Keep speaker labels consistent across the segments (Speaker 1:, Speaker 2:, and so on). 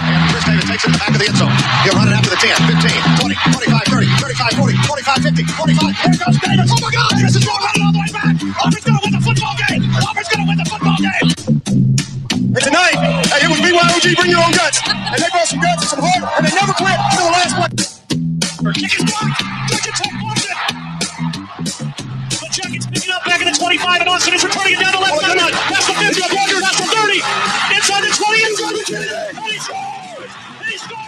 Speaker 1: And Chris Davis takes it to the back of the end zone. He'll run it after the 10, 15, 20, 25, 30, 35, 40, 45, 50, 45. Here goes Davis. Oh my God! Davis is going running all the way back. Auburn's going to win the football game. Auburn's going to win the football game. And tonight, hey, it was BYOG, bring your own guts. And they brought some guts and some heart, and they never quit until the last play. Kick is blocked. Tech wants it. The Jackets picking up back at the 25, and Austin is returning it down the left sideline. That's the 50, And he scores! He scores!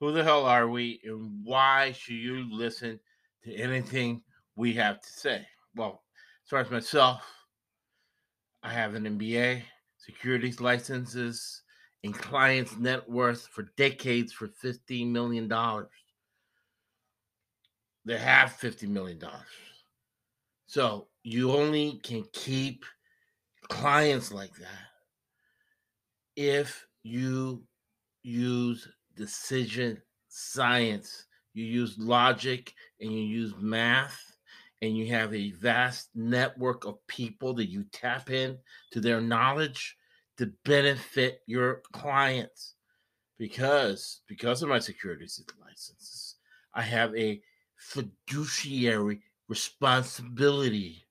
Speaker 2: Who the hell are we, and why should you listen to anything we have to say? Well, as far as myself, I have an MBA, securities licenses, and clients' net worth for decades for $15 million. They have $50 million. So you only can keep clients like that if you use decision science, you use logic, and you use math, and you have a vast network of people that you tap in to their knowledge to benefit your clients. Because because of my securities licenses, I have a fiduciary responsibility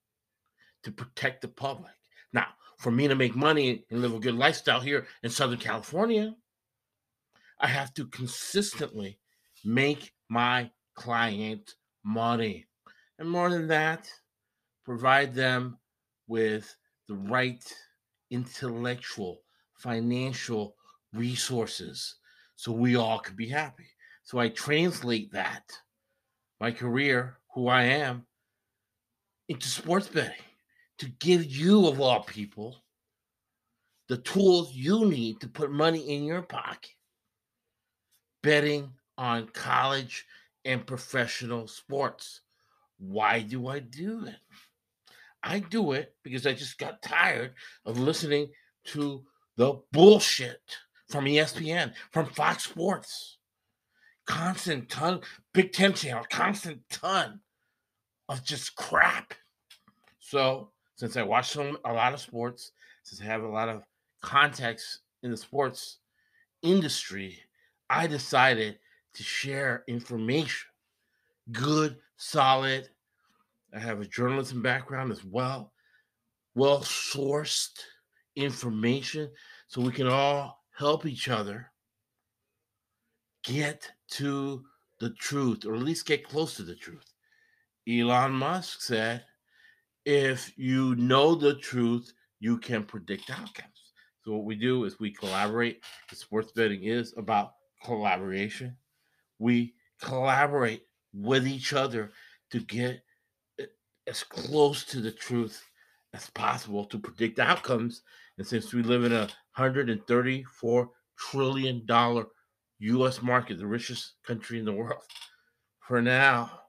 Speaker 2: to protect the public. Now, for me to make money and live a good lifestyle here in Southern California, I have to consistently make my client money. And more than that, provide them with the right intellectual, financial resources so we all could be happy. So I translate that, my career, who I am, into sports betting to give you, of all people, the tools you need to put money in your pocket betting on college and professional sports. Why do I do it? I do it because I just got tired of listening to the bullshit from ESPN, from Fox Sports. Constant ton, Big Ten channel, constant ton of just crap. So, since I watch some, a lot of sports, since I have a lot of context in the sports industry, I decided to share information. Good, solid. I have a journalism background as well. Well sourced information so we can all help each other get to the truth, or at least get close to the truth. Elon Musk said, if you know the truth, you can predict outcomes. So, what we do is we collaborate. The sports betting is about collaboration. We collaborate with each other to get uh, as close to the truth as possible to predict outcomes. And since we live in a $134 trillion US market, the richest country in the world, for now,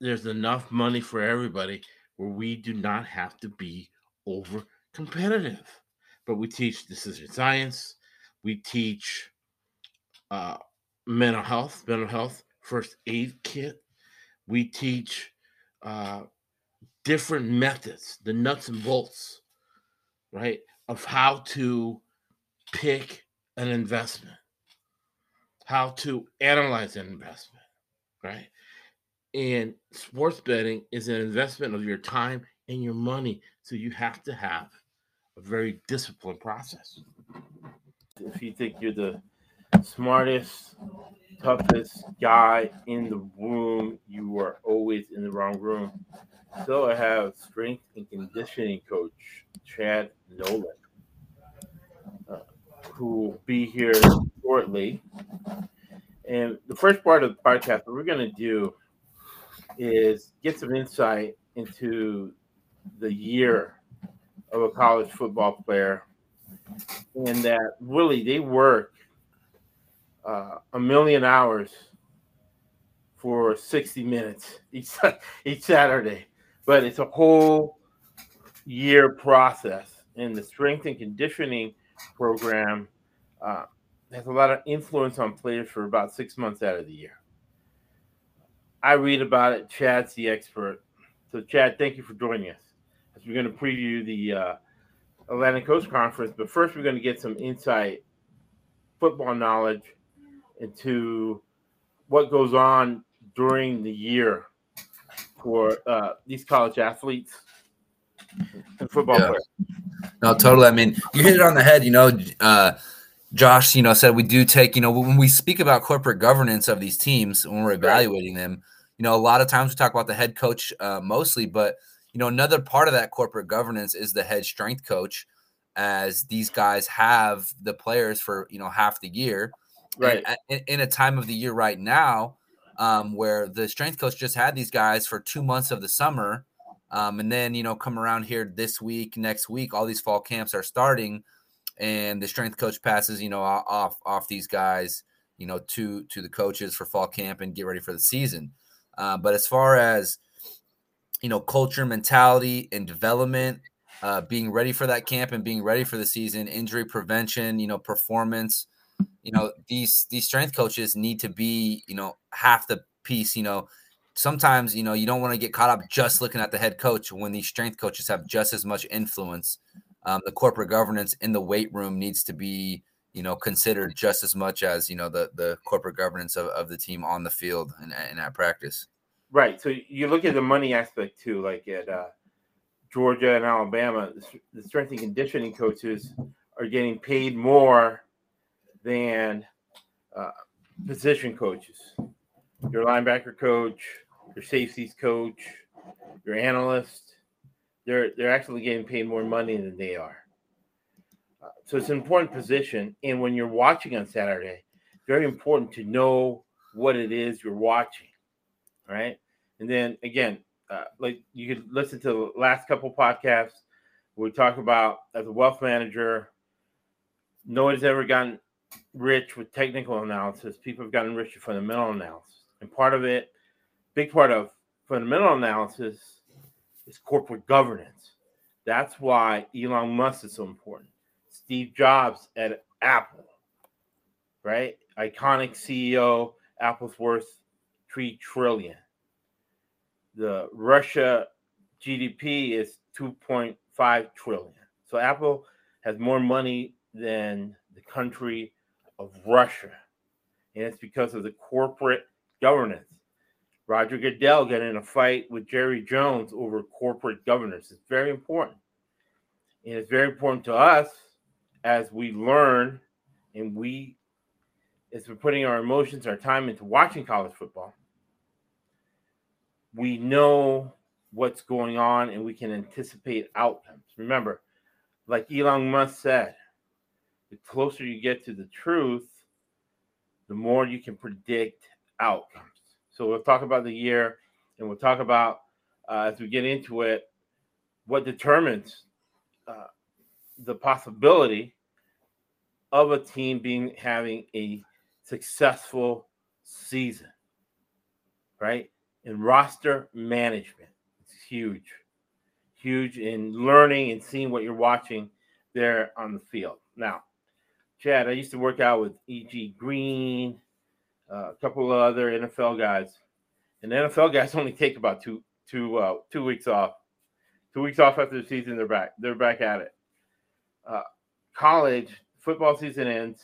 Speaker 2: there's enough money for everybody where we do not have to be over competitive. But we teach decision science, we teach uh, mental health, mental health first aid kit. We teach uh, different methods, the nuts and bolts, right, of how to pick an investment, how to analyze an investment, right? And sports betting is an investment of your time and your money. So you have to have a very disciplined process. If you think you're the smartest, toughest guy in the room, you are always in the wrong room. So I have strength and conditioning coach Chad Nolan, who will be here shortly. And the first part of the podcast, what we're going to do is get some insight into the year of a college football player and that really they work uh, a million hours for 60 minutes each each Saturday, but it's a whole year process. And the strength and conditioning program uh, has a lot of influence on players for about six months out of the year. I read about it. Chad's the expert. So, Chad, thank you for joining us as we're going to preview the uh, Atlantic Coast Conference. But first, we're going to get some insight, football knowledge into what goes on during the year for uh, these college athletes and football yeah. players.
Speaker 3: No, totally. I mean, you hit it on the head. You know, uh, Josh, you know, said we do take, you know, when we speak about corporate governance of these teams, when we're evaluating them, you know, a lot of times we talk about the head coach uh, mostly, but you know, another part of that corporate governance is the head strength coach, as these guys have the players for you know half the year,
Speaker 2: right?
Speaker 3: In, in a time of the year right now, um, where the strength coach just had these guys for two months of the summer, um, and then you know come around here this week, next week, all these fall camps are starting, and the strength coach passes you know off off these guys, you know, to to the coaches for fall camp and get ready for the season. Uh, but as far as you know, culture, mentality, and development, uh, being ready for that camp and being ready for the season, injury prevention, you know, performance, you know, these these strength coaches need to be, you know, half the piece. You know, sometimes you know you don't want to get caught up just looking at the head coach when these strength coaches have just as much influence. Um, the corporate governance in the weight room needs to be you know considered just as much as you know the the corporate governance of, of the team on the field and, and at practice
Speaker 2: right so you look at the money aspect too like at uh, georgia and alabama the strength and conditioning coaches are getting paid more than uh, position coaches your linebacker coach your safeties coach your analyst they're they're actually getting paid more money than they are so it's an important position. And when you're watching on Saturday, very important to know what it is you're watching. Right. And then again, uh, like you could listen to the last couple podcasts we talk about as a wealth manager, no one's ever gotten rich with technical analysis. People have gotten rich with fundamental analysis. And part of it, big part of fundamental analysis is corporate governance. That's why Elon Musk is so important. Steve Jobs at Apple, right? Iconic CEO, Apple's worth three trillion. The Russia GDP is 2.5 trillion. So Apple has more money than the country of Russia. And it's because of the corporate governance. Roger Goodell got in a fight with Jerry Jones over corporate governance. It's very important. And it's very important to us as we learn and we as we're putting our emotions, our time into watching college football, we know what's going on and we can anticipate outcomes. Remember, like Elon Musk said, the closer you get to the truth, the more you can predict outcomes. So we'll talk about the year and we'll talk about uh, as we get into it what determines uh, the possibility of a team being having a successful season, right? And roster management, it's huge, huge in learning and seeing what you're watching there on the field. Now, Chad, I used to work out with A.J. Green, uh, a couple of other NFL guys, and NFL guys only take about two two uh, two weeks off. Two weeks off after the season, they're back. They're back at it. Uh, college football season ends.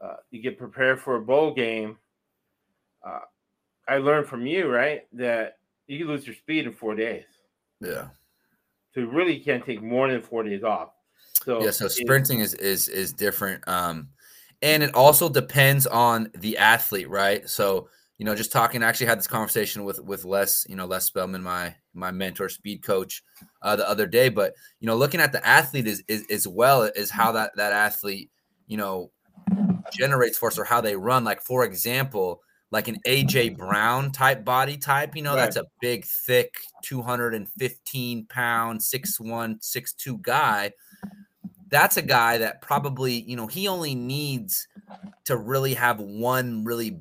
Speaker 2: Uh, you get prepared for a bowl game. Uh, I learned from you, right, that you lose your speed in four days.
Speaker 3: Yeah.
Speaker 2: So you really can't take more than four days off. So
Speaker 3: yeah, so sprinting is is is different. Um, and it also depends on the athlete, right? So you know, just talking. I actually had this conversation with with Les, you know, Les Spellman, my my mentor, speed coach, uh, the other day. But you know, looking at the athlete is, is as well is how that that athlete, you know, generates force or how they run. Like for example, like an AJ Brown type body type, you know, right. that's a big, thick, 215 pound, six one, six two guy. That's a guy that probably, you know, he only needs to really have one really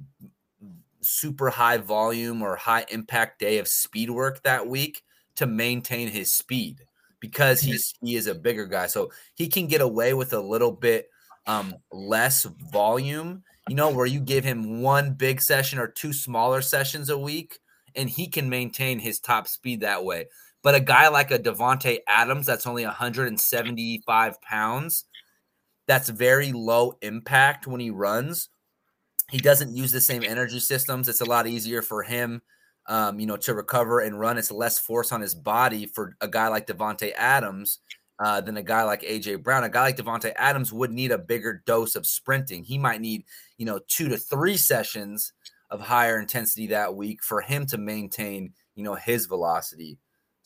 Speaker 3: super high volume or high impact day of speed work that week to maintain his speed because he's he is a bigger guy. So he can get away with a little bit um, less volume, you know, where you give him one big session or two smaller sessions a week, and he can maintain his top speed that way. But a guy like a Davante Adams that's only 175 pounds, that's very low impact when he runs. He doesn't use the same energy systems. It's a lot easier for him, um, you know, to recover and run. It's less force on his body for a guy like Davante Adams uh, than a guy like AJ Brown. A guy like Davante Adams would need a bigger dose of sprinting. He might need, you know, two to three sessions of higher intensity that week for him to maintain, you know, his velocity.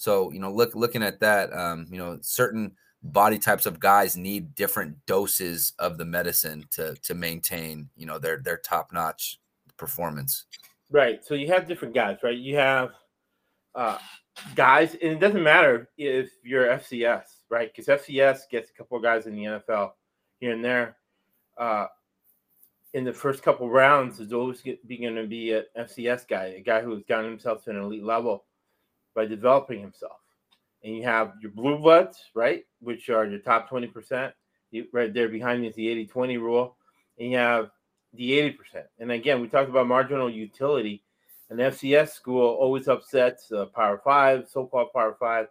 Speaker 3: So, you know, look looking at that, um, you know, certain body types of guys need different doses of the medicine to to maintain, you know, their their top notch performance.
Speaker 2: Right. So you have different guys, right? You have uh, guys, and it doesn't matter if you're FCS, right? Because FCS gets a couple of guys in the NFL here and there. Uh, in the first couple rounds, is always going to be an FCS guy, a guy who has gotten himself to an elite level by developing himself. And you have your blue bloods, right, which are your top 20%. You, right there behind me is the 80 20 rule. And you have the 80%. And again, we talked about marginal utility. An FCS school always upsets a Power Five, so called Power Five,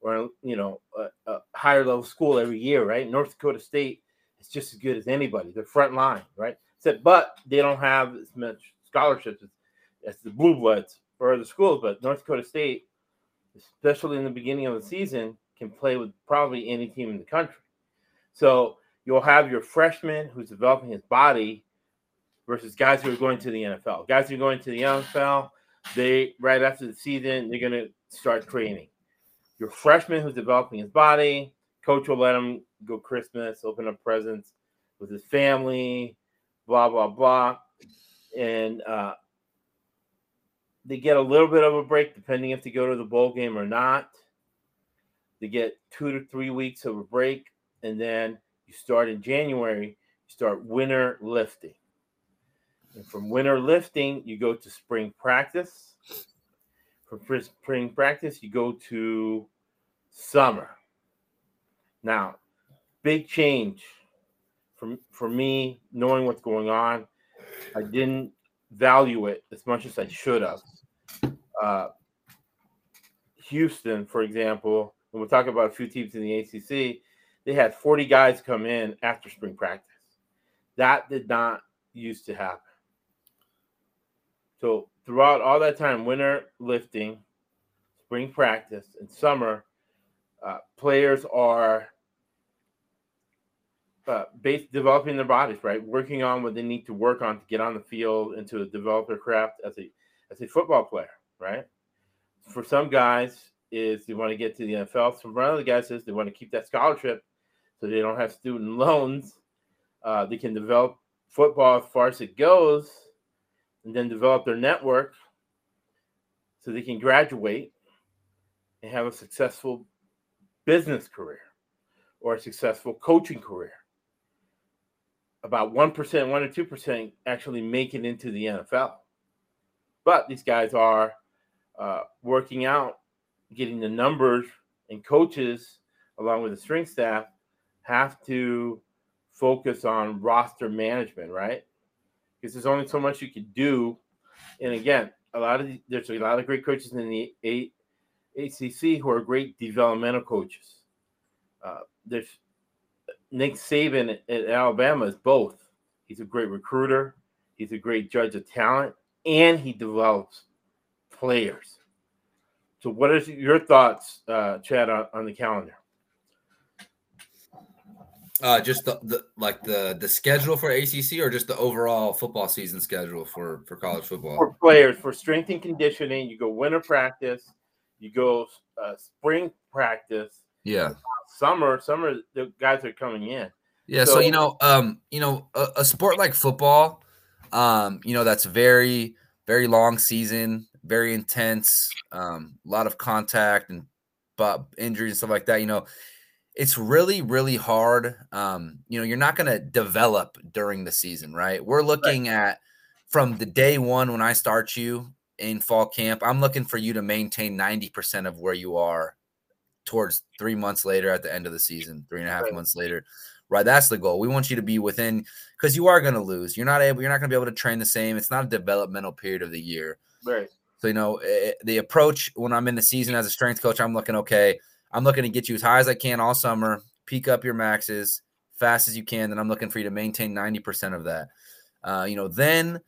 Speaker 2: or, you know, a, a higher level school every year, right? North Dakota State is just as good as anybody. They're front line, right? Except, but they don't have as much scholarships as, as the Blue Bloods or other schools. But North Dakota State especially in the beginning of the season, can play with probably any team in the country. So you'll have your freshman who's developing his body versus guys who are going to the NFL. Guys who are going to the NFL, they right after the season, they're going to start training. Your freshman who's developing his body, coach will let him go Christmas, open up presents with his family, blah blah blah, and uh, they get a little bit of a break depending if they go to the bowl game or not. They get two to three weeks of a break, and then you start in January. You start winter lifting, and from winter lifting you go to spring practice. From spring practice you go to summer. Now, big change for for me knowing what's going on. I didn't value it as much as I should have. Uh, Houston, for example, and we'll talk about a few teams in the ACC, they had 40 guys come in after spring practice. That did not used to happen. So throughout all that time, winter lifting, spring practice, and summer, uh, players are uh, based developing their bodies, right? Working on what they need to work on to get on the field and to develop their craft as a as a football player, right? For some guys, is they want to get to the NFL. Some other guys is they want to keep that scholarship, so they don't have student loans. Uh, they can develop football as far as it goes, and then develop their network, so they can graduate and have a successful business career or a successful coaching career about 1%, 1 or 2% actually make it into the NFL. But these guys are uh, working out, getting the numbers, and coaches, along with the strength staff, have to focus on roster management, right? Because there's only so much you can do. And again, a lot of the, there's a lot of great coaches in the A, ACC who are great developmental coaches. Uh, there's Nick Saban at Alabama is both. He's a great recruiter, he's a great judge of talent, and he develops players. So, what is your thoughts, uh, Chad, on, on the calendar?
Speaker 3: Uh, just the, the like the the schedule for ACC, or just the overall football season schedule for for college football
Speaker 2: for players for strength and conditioning. You go winter practice, you go uh, spring practice,
Speaker 3: yeah,
Speaker 2: summer, summer the guys are coming in.
Speaker 3: Yeah, so, so you know, um, you know, a, a, sport like football, um, you know, that's very, very long season, very intense, um, a lot of contact and but injuries and stuff like that. You know, it's really, really hard. Um, you know, you're not going to develop during the season, right? We're looking right. at from the day one when I start you in fall camp. I'm looking for you to maintain 90% of where you are towards three months later at the end of the season, three and a half right. months later. right? That's the goal. We want you to be within because you are going to lose. You're not able. You're not going to be able to train the same. It's not a developmental period of the year.
Speaker 2: Right.
Speaker 3: So you know it, the approach when I'm in the season as a strength coach, I'm looking okay. I'm looking to get you as high as I can all summer, peak up your maxes fast as you can. Then I'm looking for you to maintain 90% of that. Uh, you know, then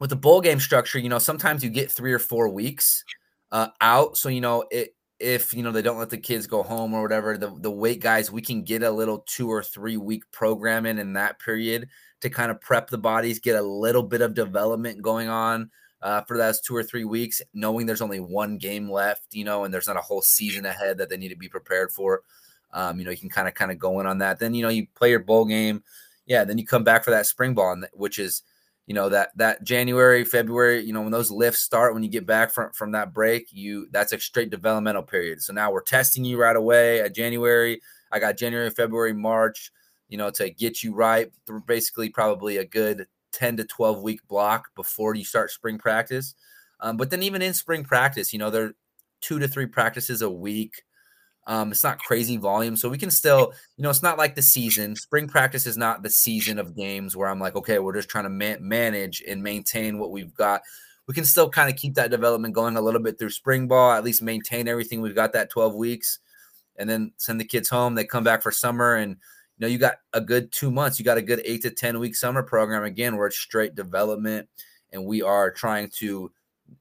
Speaker 3: with the bowl game structure, you know, sometimes you get three or four weeks uh, out. So, you know, it, if you know they don't let the kids go home or whatever, the the weight guys, we can get a little two or three week programming in that period to kind of prep the bodies, get a little bit of development going on uh, for those two or three weeks, knowing there's only one game left, you know, and there's not a whole season ahead that they need to be prepared for. Um, you know, you can kind of kind of go in on that. Then you know you play your bowl game, yeah. Then you come back for that spring ball, which is you know that that January, February, you know when those lifts start, when you get back from from that break, you that's a straight developmental period. So now we're testing you right away at January. I got January, February, March, you know, to get you right. Basically, probably a good ten to twelve week block before you start spring practice. Um, but then even in spring practice, you know, there are two to three practices a week. Um, it's not crazy volume, so we can still, you know, it's not like the season. Spring practice is not the season of games where I'm like, okay, we're just trying to man- manage and maintain what we've got. We can still kind of keep that development going a little bit through spring ball, at least maintain everything. We've got that 12 weeks, and then send the kids home. They come back for summer, and you know, you got a good two months. You got a good eight to 10 week summer program. Again, where it's straight development, and we are trying to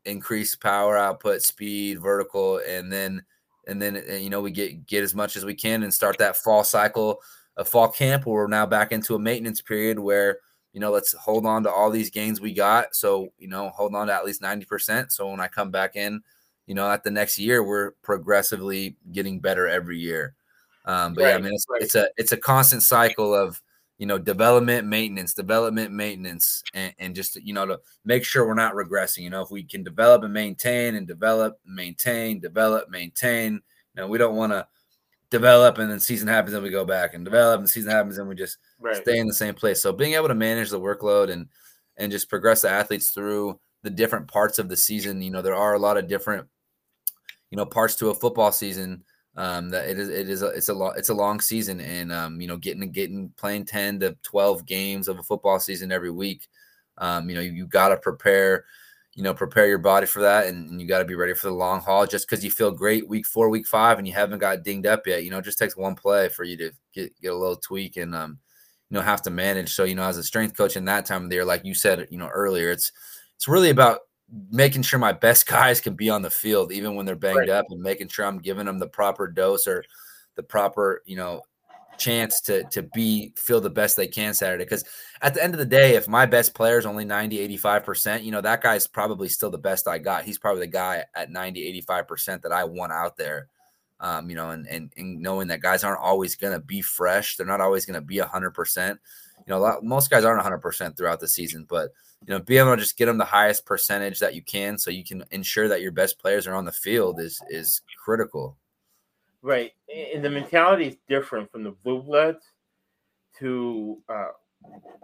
Speaker 3: increase power output, speed, vertical, and then and then uh, you know we get get as much as we can and start that fall cycle of fall camp where we're now back into a maintenance period where you know let's hold on to all these gains we got. So you know hold on to at least 90% so when i come back in you know at the next year we're progressively getting better every year um, but right, yeah i mean it's, right. it's a it's a constant cycle of you know, development, maintenance, development, maintenance, and, and just you know to make sure we're not regressing. You know, if we can develop and maintain and develop, maintain, develop, maintain. You know, we don't want to develop and then season happens and we go back and develop and season happens and we just right. stay in the same place. So being able to manage the workload and and just progress the athletes through the different parts of the season. You know, there are a lot of different, you know, parts to a football season um, that it is it is a, it's a long it's a long season and um, you know getting getting playing 10 to 12 games of a football season every week um, you know you, you got to prepare you know prepare your body for that and, and you got to be ready for the long haul just because you feel great week four week five and you haven't got dinged up yet. You know it just takes one play for you to get get a little tweak and um you know have to manage. So you know as a strength coach in that time of the year like you said you know earlier it's it's really about making sure my best guys can be on the field even when they're banged right. up and making sure I'm giving them the proper dose or the proper, you know, chance to to be feel the best they can Saturday. Because at the end of the day if my best player is only 90 85% you know that guy's probably still the best I got. He's probably the guy at 90 85% that I want out there um you know and and, and knowing that guys aren't always going to be fresh they're not always going to be 100% you know lot, most guys aren't 100% throughout the season but you know, be able to just get them the highest percentage that you can, so you can ensure that your best players are on the field is is critical.
Speaker 2: Right, and the mentality is different from the blue bloods to. Uh,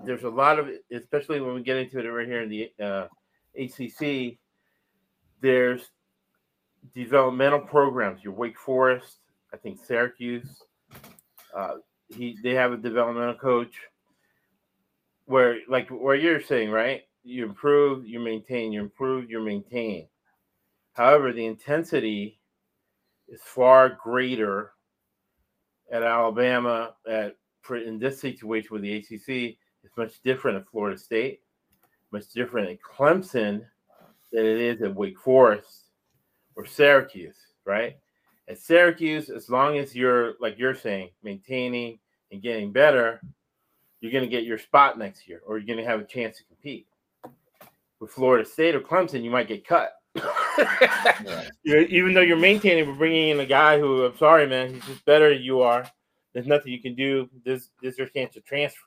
Speaker 2: there's a lot of, especially when we get into it right here in the uh, ACC. There's developmental programs. Your Wake Forest, I think Syracuse. Uh, he they have a developmental coach where like where you're saying, right? You improve, you maintain, you improve, you maintain. However, the intensity is far greater at Alabama at in this situation with the ACC. It's much different at Florida State, much different at Clemson than it is at Wake Forest or Syracuse, right? At Syracuse, as long as you're like you're saying, maintaining and getting better, you're going to get your spot next year, or you're going to have a chance to compete. With Florida State or Clemson, you might get cut. Even though you're maintaining, we're bringing in a guy who, I'm sorry, man, he's just better than you are. There's nothing you can do. This, this is your chance to transfer.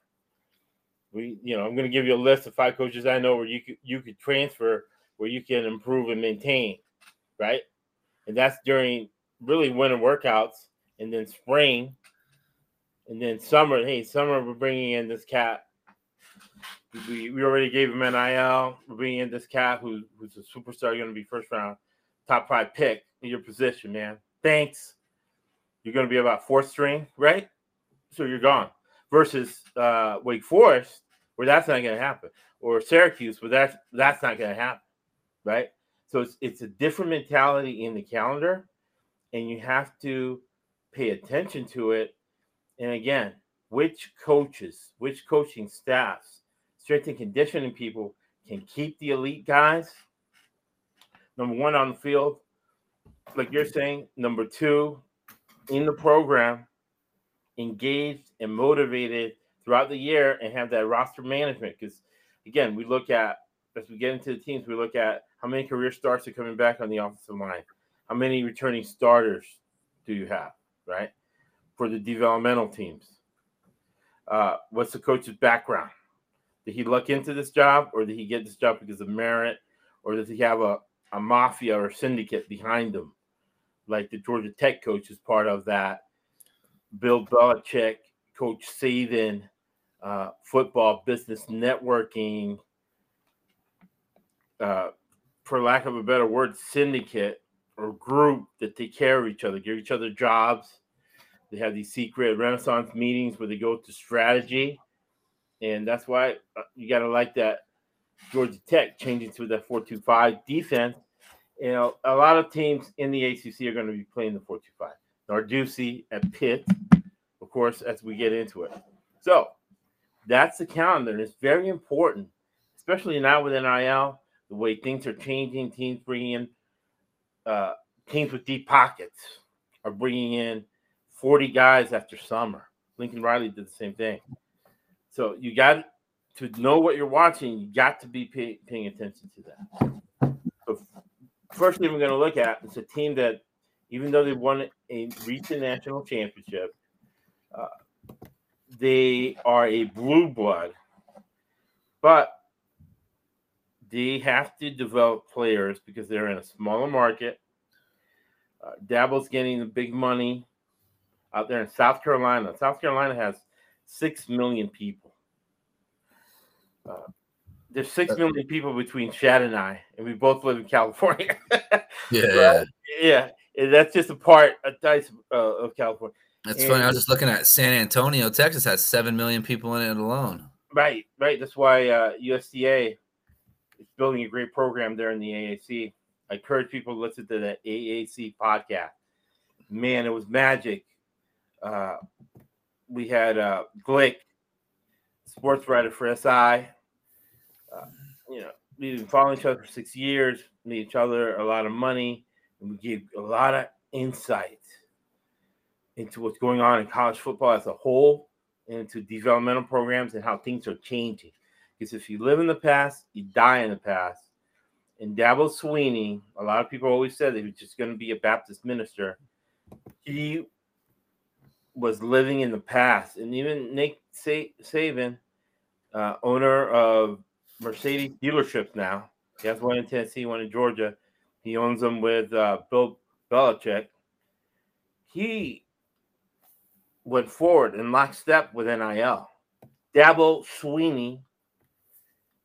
Speaker 2: We, you know, I'm going to give you a list of five coaches I know where you could you could transfer, where you can improve and maintain, right? And that's during really winter workouts, and then spring and then summer, hey, summer, we're bringing in this cat. We, we already gave him an NIL. We're bringing in this cat who, who's a superstar, going to be first round, top five pick in your position, man. Thanks. You're going to be about fourth string, right? So you're gone. versus uh, Wake Forest, where that's not going to happen, or Syracuse, where that's that's not going to happen, right? So it's it's a different mentality in the calendar, and you have to pay attention to it. And again, which coaches, which coaching staffs, strength and conditioning people can keep the elite guys. Number one on the field, like you're saying. Number two, in the program, engaged and motivated throughout the year and have that roster management. Because again, we look at as we get into the teams, we look at how many career starts are coming back on the offensive line, how many returning starters do you have, right? For the developmental teams. Uh, what's the coach's background? Did he look into this job or did he get this job because of merit? Or does he have a, a mafia or syndicate behind him? Like the Georgia Tech coach is part of that. Bill Belichick, Coach Saban, uh, football business networking, uh, for lack of a better word, syndicate or group that take care of each other, give each other jobs. They have these secret Renaissance meetings where they go to strategy and that's why uh, you got to like that Georgia Tech changing to the 4-2-5 defense. You know, a lot of teams in the ACC are going to be playing the 4-2-5. Narduzzi at Pitt, of course, as we get into it. So that's the calendar. And it's very important, especially now with NIL, the way things are changing. Teams bringing in uh, teams with deep pockets are bringing in 40 guys after summer. Lincoln Riley did the same thing. So you got to know what you're watching. You got to be pay, paying attention to that. So first thing we're going to look at is a team that, even though they won a recent national championship, uh, they are a blue blood, but they have to develop players because they're in a smaller market. Uh, Dabo's getting the big money out there in South Carolina. South Carolina has six million people. Uh, there's six million people between Chad and I, and we both live in California.
Speaker 3: yeah,
Speaker 2: yeah, and that's just a part, a dice uh, of California.
Speaker 3: That's and, funny. I was just looking at San Antonio, Texas has seven million people in it alone.
Speaker 2: Right, right. That's why uh, UTSA is building a great program there in the AAC. I encourage people to listen to the AAC podcast. Man, it was magic. Uh, we had uh, Glick, sports writer for SI. Uh, you know, we've been following each other for six years, made each other a lot of money, and we gave a lot of insight into what's going on in college football as a whole, and into developmental programs and how things are changing. Because if you live in the past, you die in the past. And Dabo Swinney, a lot of people always said that he was just going to be a Baptist minister. He was living in the past, and even Nick Saban, uh, owner of Mercedes dealerships now, he has one in Tennessee, one in Georgia. He owns them with uh, Bill Belichick. He went forward in lockstep with NIL. Dabo Swinney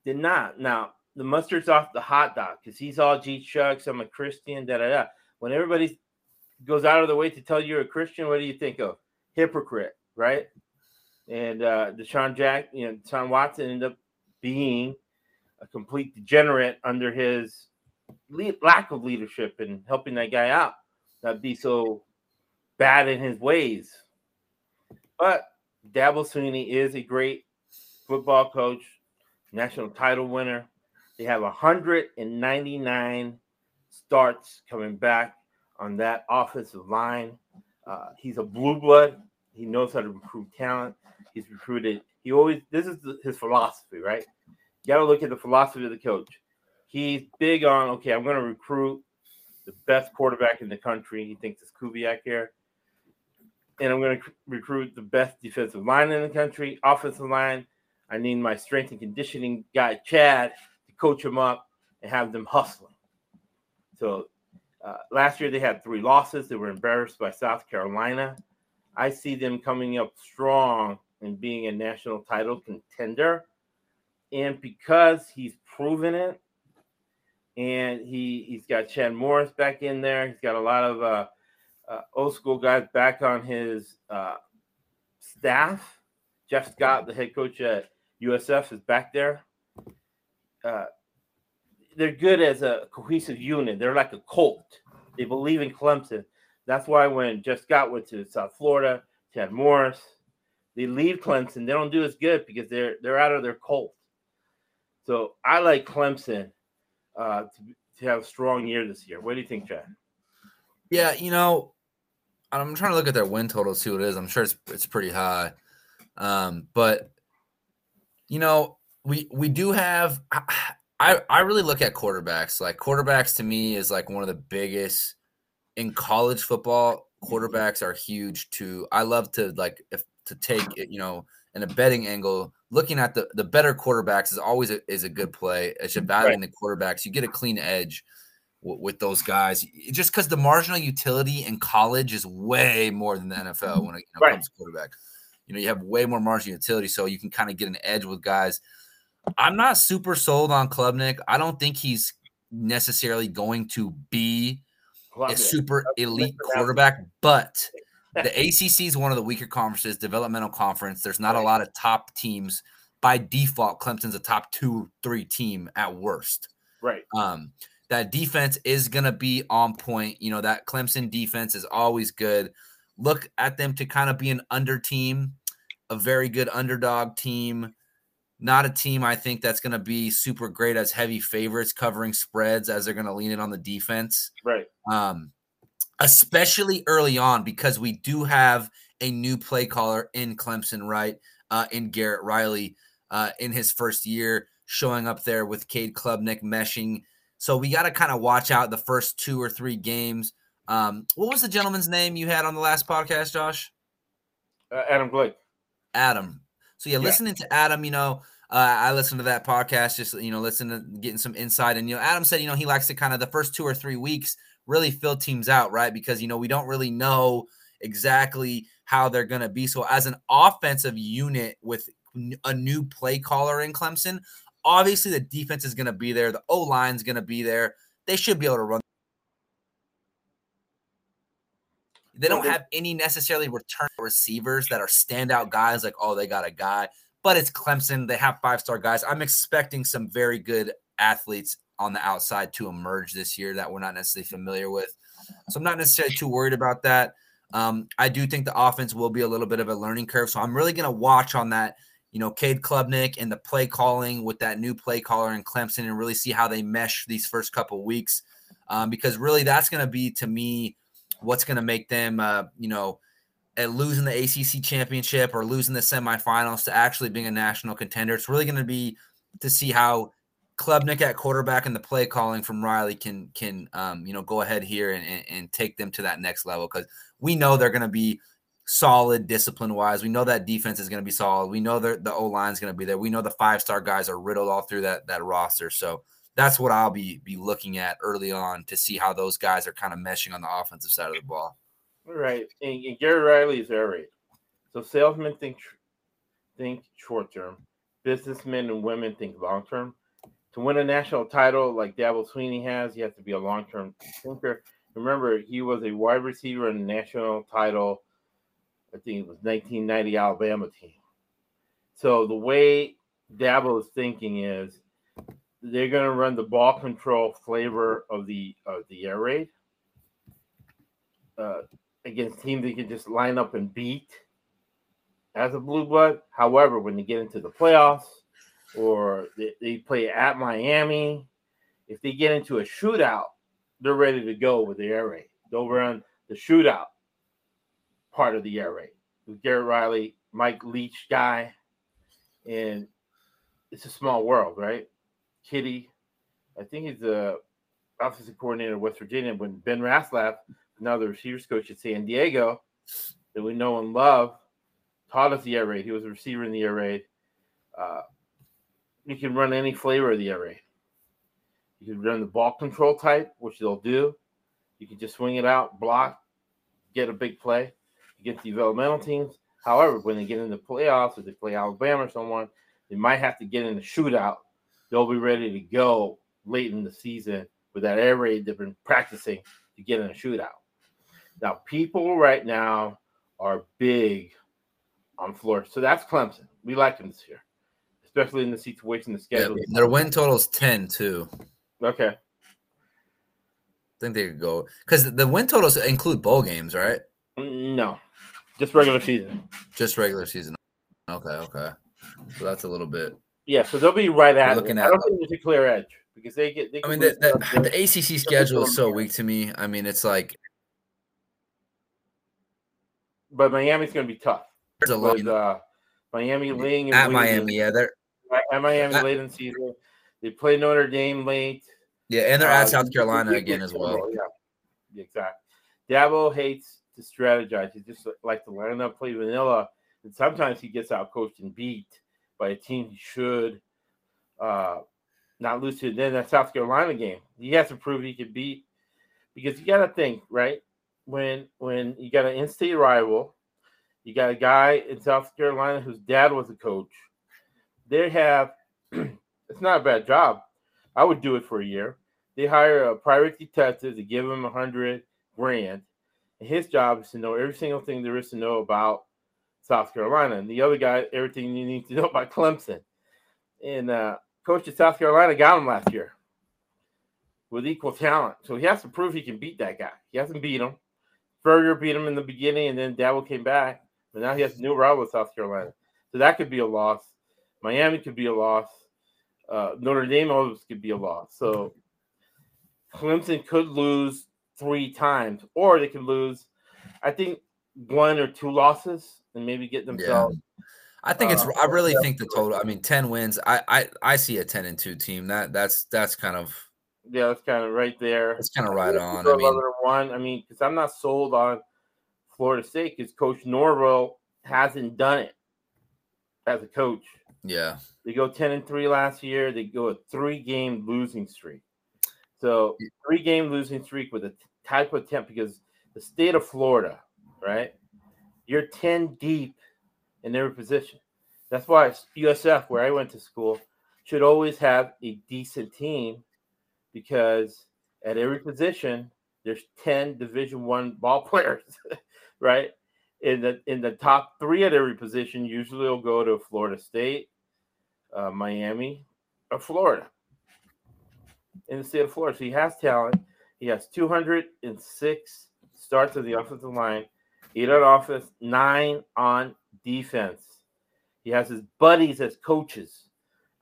Speaker 2: did not. Now the mustard's off the hot dog because he's all G chucks. I'm a Christian. Da da da. When everybody goes out of the way to tell you you're a Christian, what do you think of? Hypocrite, right? And uh, Deshaun Jack, you know, Deshaun Watson ended up being a complete degenerate under his le- lack of leadership and helping that guy out, not be so bad in his ways. But Dabo Swinney is a great football coach, national title winner. They have 199 starts coming back on that offensive line. Uh, he's a blue blood. He knows how to recruit talent. He's recruited. He always this is the, his philosophy, right? You got to look at the philosophy of the coach. He's big on okay. I'm going to recruit the best quarterback in the country. He thinks it's Klubnik here, and I'm going to recruit the best defensive line in the country, offensive line. I need my strength and conditioning guy Chad to coach him up and have them hustling. So uh, last year they had three losses. They were embarrassed by South Carolina. I see them coming up strong and being a national title contender. And because he's proven it, and he he's got Chad Morris back in there. He's got a lot of uh, uh, old school guys back on his uh, staff. Jeff Scott, the head coach at USF, is back there. They're good as a cohesive unit. They're like a cult. They believe in Clemson. That's why when Jeff Scott went to South Florida, Chad Morris, they leave Clemson. They don't do as good because they're they're out of their cult. So I like Clemson uh, to, to have a strong year this year. What do you think, Chad?
Speaker 3: Yeah, you know, I'm trying to look at their win total, see what it is. I'm sure it's it's pretty high. Um, but you know, we we do have I I I really look at quarterbacks. Like quarterbacks to me is like one of the biggest in college football. Quarterbacks are huge too. I love to like if to take it, you know, in a betting angle, looking at the the better quarterbacks is always a, is a good play. It's evaluating right. the quarterbacks. You get a clean edge w- with those guys, just because the marginal utility in college is way more than the NFL when it you know, right. comes to quarterback. You know, you have way more marginal utility, so you can kind of get an edge with guys. I'm not super sold on Klubnik. I don't think he's necessarily going to be a super elite quarterback, but the ACC is one of the weaker conferences, developmental conference. There's not right. a lot of top teams. By default, Clemson's a top two, three team at worst.
Speaker 2: Right.
Speaker 3: Um, that defense is going to be on point. You know, that Clemson defense is always good. Look at them to kind of be an under team, a very good underdog team. Not a team I think that's going to be super great as heavy favorites covering spreads as they're going to lean in on the defense.
Speaker 2: Right.
Speaker 3: Um, especially early on because we do have a new play caller in Clemson, right? Uh, in Garrett Riley uh, in his first year, showing up there with Cade Klubnik meshing. So we got to kind of watch out the first two or three games. Um, what was the gentleman's name you had on the last podcast, Josh?
Speaker 2: Uh, Adam Blake.
Speaker 3: Adam. So yeah, yeah, listening to Adam, you know, uh, I listened to that podcast, just you know, listen to getting some insight. And you know, Adam said, you know, he likes to kind of the first two or three weeks really fill teams out, right? Because, you know, we don't really know exactly how they're going to be. So, as an offensive unit with a new play caller in Clemson, obviously the defense is going to be there. The O line is going to be there. They should be able to run. They don't have any necessarily return receivers that are standout guys like, oh, they got a guy, but it's Clemson. They have five star guys. I'm expecting some very good athletes on the outside to emerge this year that we're not necessarily familiar with. So I'm not necessarily too worried about that. Um, I do think the offense will be a little bit of a learning curve. So I'm really going to watch on that, you know, Cade Klubnik and the play calling with that new play caller in Clemson and really see how they mesh these first couple weeks. Um, because really that's going to be to me what's going to make them, uh, you know, at losing the ACC championship or losing the semifinals to actually being a national contender. It's really going to be to see how Klubnik at quarterback and the play calling from Riley can can um, you know go ahead here and, and, and take them to that next level because we know they're going to be solid discipline wise. We know that defense is going to be solid. We know that the O line is going to be there. We know the five star guys are riddled all through that that roster. So that's what I'll be be looking at early on to see how those guys are kind of meshing on the offensive side of the ball.
Speaker 2: Right, and, and Garrett Riley is raid. So salesmen think think short term, businessmen and women think long term to win a national title like Dabo Swinney has, you have to be a long term thinker. Remember, he was a wide receiver in the national title. I think it was 1990 Alabama team. So the way Dabo is thinking is they're going to run the ball control flavor of the of the air raid uh, against teams they can just line up and beat as a blue blood. However, when they get into the playoffs, or they, they play at Miami, if they get into a shootout, they're ready to go with the air raid. They'll run the shootout part of the air raid with Garrett Riley, Mike Leach guy, and it's a small world, right? Kitty, I think he's the offensive coordinator of West Virginia. When Ben Ratzlaff, now the receivers coach at San Diego, that we know and love, taught us the air raid. He was a receiver in the air raid. Uh, you can run any flavor of the air raid. You can run the ball control type, which they'll do. You can just swing it out, block, get a big play against developmental teams. However, when they get in the playoffs, if they play Alabama or someone, they might have to get in a shootout. They'll be ready to go late in the season with that air raid they've been practicing to get in a shootout. Now, people right now are big on Florida. So that's Clemson. We like them this year, especially in the situation the
Speaker 3: Yeah,
Speaker 2: schedule.
Speaker 3: their win total is 10 too.
Speaker 2: Okay.
Speaker 3: I think they could go because the win totals include bowl games, right?
Speaker 2: No, just regular season.
Speaker 3: Just regular season. Okay, okay. So that's a little bit.
Speaker 2: Yeah, so they'll be right at.
Speaker 3: Looking
Speaker 2: it.
Speaker 3: at-
Speaker 2: I don't think there's a clear edge because they get. They
Speaker 3: I mean, the, the, the ACC schedule is so weak to me. I mean, it's like
Speaker 2: but Miami's going to be tough.
Speaker 3: there's a lot
Speaker 2: uh, Miami laying
Speaker 3: at Miami. Yeah, they're
Speaker 2: At Miami
Speaker 3: At-
Speaker 2: late in season. They play Notre Dame late.
Speaker 3: yeah, and they're
Speaker 2: Uh,
Speaker 3: at South Carolina again as well.
Speaker 2: Yeah, Yeah, exactly. Dabo hates to strategize. He just like to line up, play vanilla, and sometimes he gets out coached and beat by a team he should uh, not lose to. Then that South Carolina game, he has to prove he can beat because you got to think right when when you got an in-state rival, you got a guy in South Carolina whose dad was a coach. They have it's not a bad job. I would do it for a year. They hire a private detective to give him a hundred grand, and his job is to know every single thing there is to know about South Carolina, and the other guy everything you need to know about Clemson. And uh, coach of South Carolina got him last year with equal talent, so he has to prove he can beat that guy. He hasn't beat him. Spurrier beat him in the beginning, and then Dabo came back, but now he has a new rival with South Carolina, so that could be a loss. Miami could be a loss. Uh, Notre Dame always could be a loss. So Clemson could lose three times, or they could lose, I think, one or two losses and maybe get themselves. Yeah.
Speaker 3: I think it's.
Speaker 2: Uh,
Speaker 3: I really think the total. I mean, ten wins. I I I see a ten and two team. That that's that's kind of
Speaker 2: Yeah, that's kind of right there.
Speaker 3: that's kind of right on. I mean,
Speaker 2: 11 one. I mean, because I'm not sold on Florida State because Coach Norvell hasn't done it as a coach.
Speaker 3: yeah,
Speaker 2: They go 10 and 3 last year. They go a three game losing streak. So, three game losing streak with a type of temp because the state of Florida, right? You're 10 deep in every position. That's why USF, where I went to school, should always have a decent team because at every position there's 10 division one ball players right? In the in the top three at every position usually will go to florida state uh, miami or florida. In the state of florida. So he has talent. He has 206 starts of the offensive line eight on offense nine on defense he has his buddies as coaches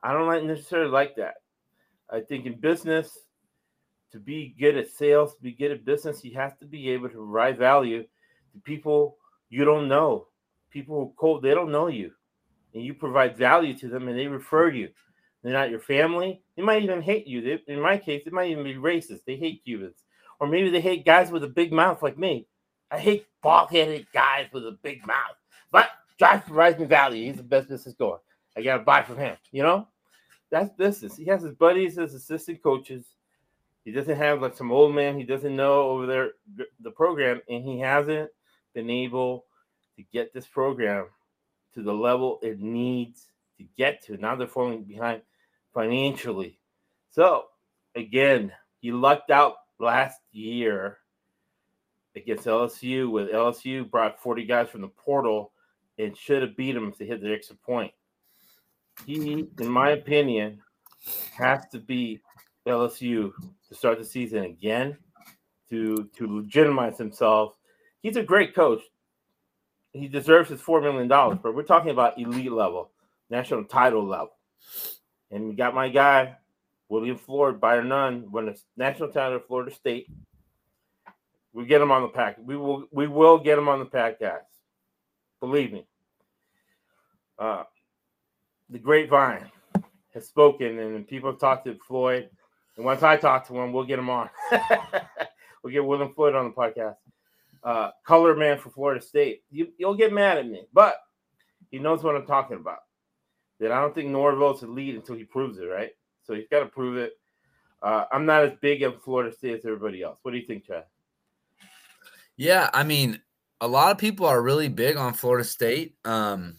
Speaker 2: i don't necessarily like that I think in business, to be good at sales, to be good at business, you have to be able to provide value to people you don't know. People who cold, they don't know you. And you provide value to them and they refer you. They're not your family. They might even hate you. They, in my case, it might even be racist. They hate Cubans. Or maybe they hate guys with a big mouth like me. I hate bald headed guys with a big mouth. But Josh provides me value. He's the best business going. I got to buy from him, you know? That's business. He has his buddies as assistant coaches. He doesn't have like some old man he doesn't know over there the program, and he hasn't been able to get this program to the level it needs to get to. Now they're falling behind financially. So again, he lucked out last year against LSU with LSU brought 40 guys from the portal and should have beat them to hit the extra point he, in my opinion, has to be LSU to start the season again to to legitimize himself. He's a great coach. He deserves his four million dollars, but we're talking about elite level, national title level. And we got my guy, William Floyd, by none, won a national title at Florida State. We get him on the pack. We will we will get him on the pack, guys. Believe me. Uh, the grapevine has spoken, and people have talked to Floyd. And once I talk to him, we'll get him on. we'll get William Floyd on the podcast. Uh, color man for Florida State. You, you'll get mad at me, but he knows what I'm talking about. That I don't think Norvell's a lead until he proves it, right? So he's got to prove it. Uh, I'm not as big of Florida State as everybody else. What do you think, Chad?
Speaker 3: Yeah. I mean, a lot of people are really big on Florida State. Um,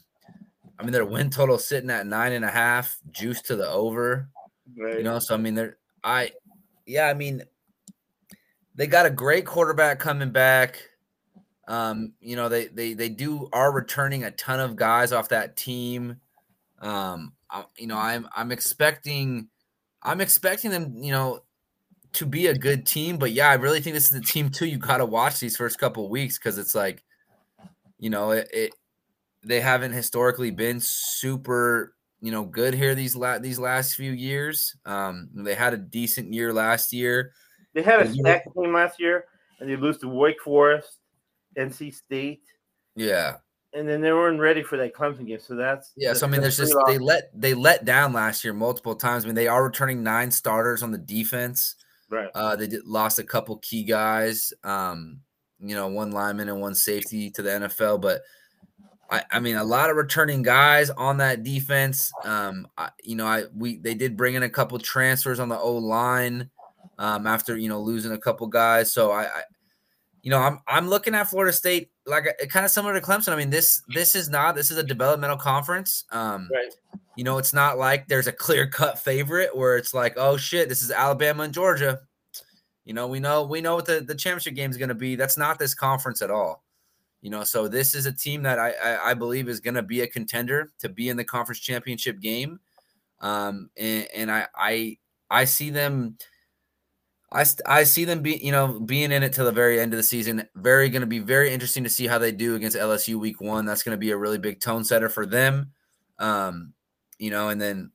Speaker 3: I mean, their win total sitting at nine and a half, juice to the over.
Speaker 2: Right.
Speaker 3: You know, so I mean, they're I, yeah, I mean, they got a great quarterback coming back. Um, you know, they they they do are returning a ton of guys off that team. Um, I, you know, I'm I'm expecting I'm expecting them, you know, to be a good team. But yeah, I really think this is the team too. You got to watch these first couple of weeks because it's like, you know, it, it they haven't historically been super you know good here these la- these last few years. Um, they had a decent year last year.
Speaker 2: They had a stacked team last year, and they lose to Wake Forest, NC State.
Speaker 3: Yeah,
Speaker 2: and then they weren't ready for that Clemson game. So that's
Speaker 3: yeah. So I mean, there's just they let they let down last year multiple times. I mean, they are returning nine starters on the defense.
Speaker 2: Right.
Speaker 3: Uh, they did, lost a couple key guys. Um, you know, one lineman and one safety to the NFL, but I, I mean, a lot of returning guys on that defense. Um, I, you know, I we they did bring in a couple transfers on the O line um, after you know losing a couple guys. So I, I, you know, I'm I'm looking at Florida State like kind of similar to Clemson. I mean, this this is not this is a developmental conference. Um,
Speaker 2: right.
Speaker 3: You know, it's not like there's a clear cut favorite where it's like, oh shit, this is Alabama and Georgia. You know, we know we know what the the championship game is going to be. That's not this conference at all. You know, so this is a team that I I, I believe is going to be a contender to be in the conference championship game, um, and, and I I I see them. I, I see them be you know being in it till the very end of the season. Very going to be very interesting to see how they do against LSU week one. That's going to be a really big tone setter for them. Um, you know, and then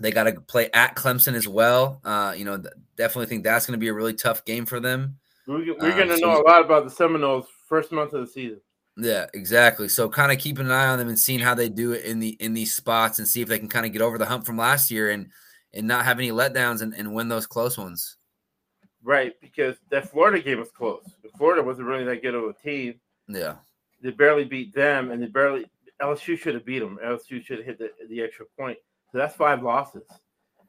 Speaker 3: they got to play at Clemson as well. Uh, you know, definitely think that's going to be a really tough game for them.
Speaker 2: We're, we're going to um, so know a lot about the Seminoles first month of the season.
Speaker 3: Yeah, exactly. So kind of keeping an eye on them and seeing how they do it in the in these spots and see if they can kind of get over the hump from last year and and not have any letdowns and, and win those close ones.
Speaker 2: Right, because that Florida game was close. Florida wasn't really that good of a team.
Speaker 3: Yeah.
Speaker 2: They barely beat them and they barely LSU should have beat them. LSU should have hit the, the extra point. So that's five losses.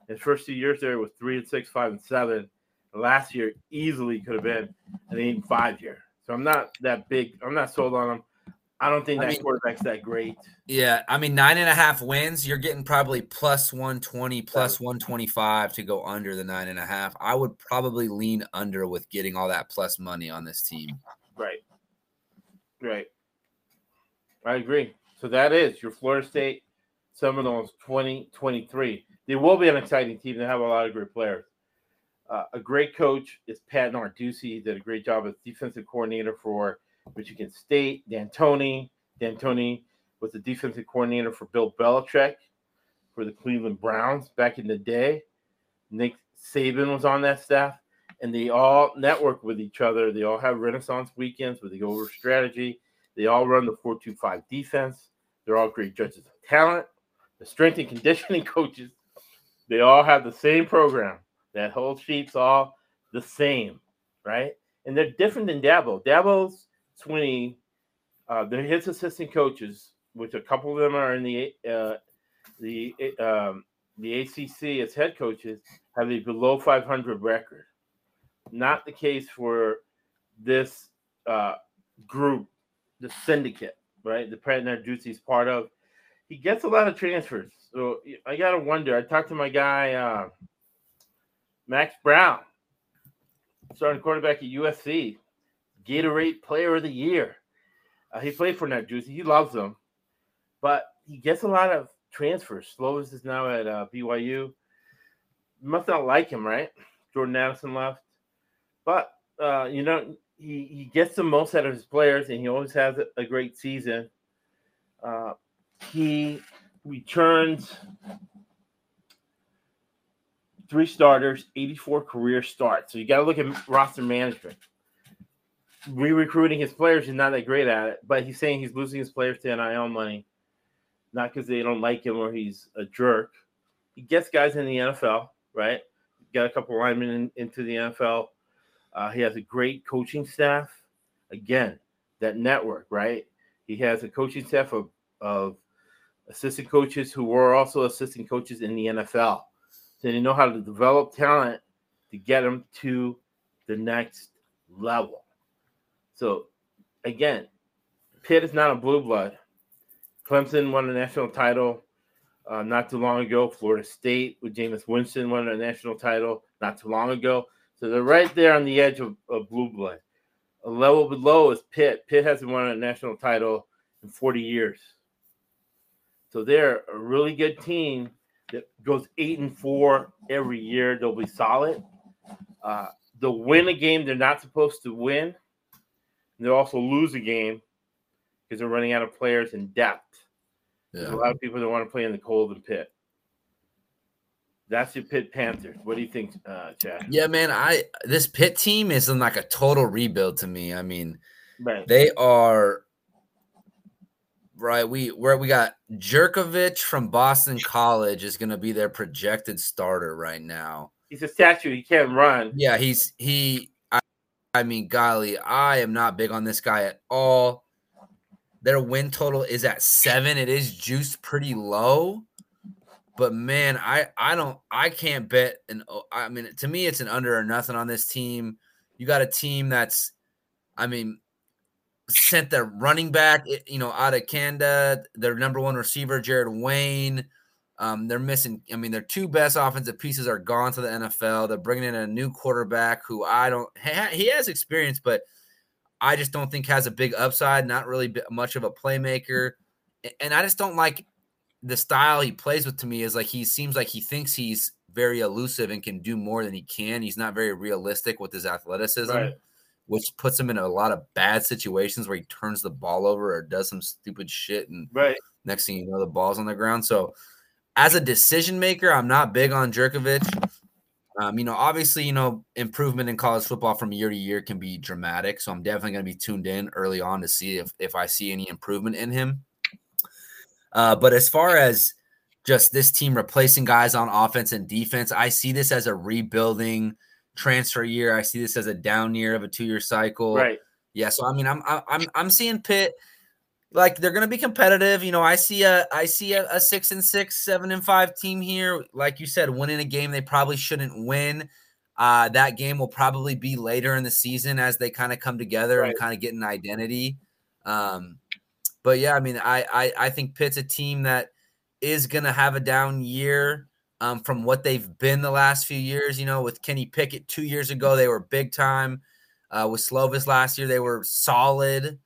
Speaker 2: In the first two years there was three and six, five and seven. Last year easily could have been an eight and five year. So I'm not that big. I'm not sold on him. I don't think I that mean, quarterback's that great.
Speaker 3: Yeah, I mean nine and a half wins. You're getting probably plus one twenty, plus one twenty five to go under the nine and a half. I would probably lean under with getting all that plus money on this team.
Speaker 2: Right. Right. I agree. So that is your Florida State Seminoles 2023. They will be an exciting team. They have a lot of great players. Uh, a great coach is Pat Narduzzi. He did a great job as defensive coordinator for Michigan State. Dantonio. Dantonio was the defensive coordinator for Bill Belichick for the Cleveland Browns back in the day. Nick Saban was on that staff, and they all network with each other. They all have Renaissance weekends where they go over strategy. They all run the 4 2 5 defense. They're all great judges of talent. The strength and conditioning coaches, they all have the same program. That whole sheet's all the same, right? And they're different than Dabo. Dabo's Swinney, uh, they're his assistant coaches, which a couple of them are in the uh, the um, the ACC as head coaches, have a below 500 record. Not the case for this uh, group, the syndicate, right? The Pat Narduzzi's part of. He gets a lot of transfers. So I gotta wonder. I talked to my guy. Uh, Max Browne, starting quarterback at USC, Gatorade Player of the Year. Uh, he played for Narduzzi. He loves them, but he gets a lot of transfers. Slovis is now at uh, BYU. Must not like him, right? Jordan Addison left, but uh, you know he he gets the most out of his players, and he always has a, a great season. Uh, he returns three starters, 84 career starts. So you got to look at roster management. Re recruiting his players, he's not that great at it, but he's saying he's losing his players to NIL money, not because they don't like him or he's a jerk. He gets guys in the NFL, right? Got a couple of linemen in, into the NFL. Uh, he has a great coaching staff. Again, that network, right? He has a coaching staff of, of assistant coaches who were also assistant coaches in the NFL. So they know how to develop talent to get them to the next level. So again, Pitt is not a blue blood. Clemson won a national title uh, not too long ago. Florida State with Jameis Winston won a national title not too long ago. So they're right there on the edge of, of blue blood. A level below is Pitt. Pitt hasn't won a national title in 40 years. So they're a really good team that goes eight and four every year. They'll be solid. Uh, they'll win a game they're not supposed to win. And they'll also lose a game because they're running out of players in depth. There's a lot of people that want to play in the cold and Pitt. That's your Pitt Panthers. What do you think, uh, Chad?
Speaker 3: Yeah, man. I this Pitt team is in like a total rebuild to me. I mean,
Speaker 2: Right.
Speaker 3: they are right. We where we got Jurkovec from Boston College is going to be their projected starter right now.
Speaker 2: He's a statue. He can't run.
Speaker 3: Yeah, he's he. I, mean, golly, I am not big on this guy at all. Their win total is at seven. It is juiced pretty low, but man, I I don't I can't bet an. I mean, to me, it's an under or nothing on this team. You got a team that's, I mean, sent their running back, you know, Abanikanda, their number one receiver, Jared Wayne. Um, they're missing. I mean, their two best offensive pieces are gone to the NFL. They're bringing in a new quarterback who I don't. He has experience, but I just don't think has a big upside. Not really much of a playmaker, and I just don't like the style he plays with. To me, is like he seems like he thinks he's very elusive and can do more than he can. He's not very realistic with his athleticism
Speaker 2: Right.
Speaker 3: which puts him in a lot of bad situations where he turns the ball over or does some stupid shit and
Speaker 2: Right.
Speaker 3: next thing you know the ball's on the ground so as a decision maker i'm not big on Jurkovec. um, you know obviously you know improvement in college football from year to year can be dramatic so i'm definitely going to be tuned in early on to see if if i see any improvement in him uh, but as far as just this team replacing guys on offense and defense i see this as a rebuilding transfer year. I see this as a down year of a two year cycle.
Speaker 2: Right.
Speaker 3: Yeah. So I mean, I'm I'm I'm I'm seeing Pitt like they're gonna be competitive. You know, I see a I see a, a six and six, seven and five team here. Like you said, winning a game they probably shouldn't win. Uh, that game will probably be later in the season as they kind of come together
Speaker 2: Right.
Speaker 3: and kind of get an identity. Um, but yeah, I mean, I, I I think Pitt's a team that is gonna have a down year um, from what they've been the last few years. You know, with Kenny Pickett two years ago, they were big time. Uh, with Slovis last year, they were solid.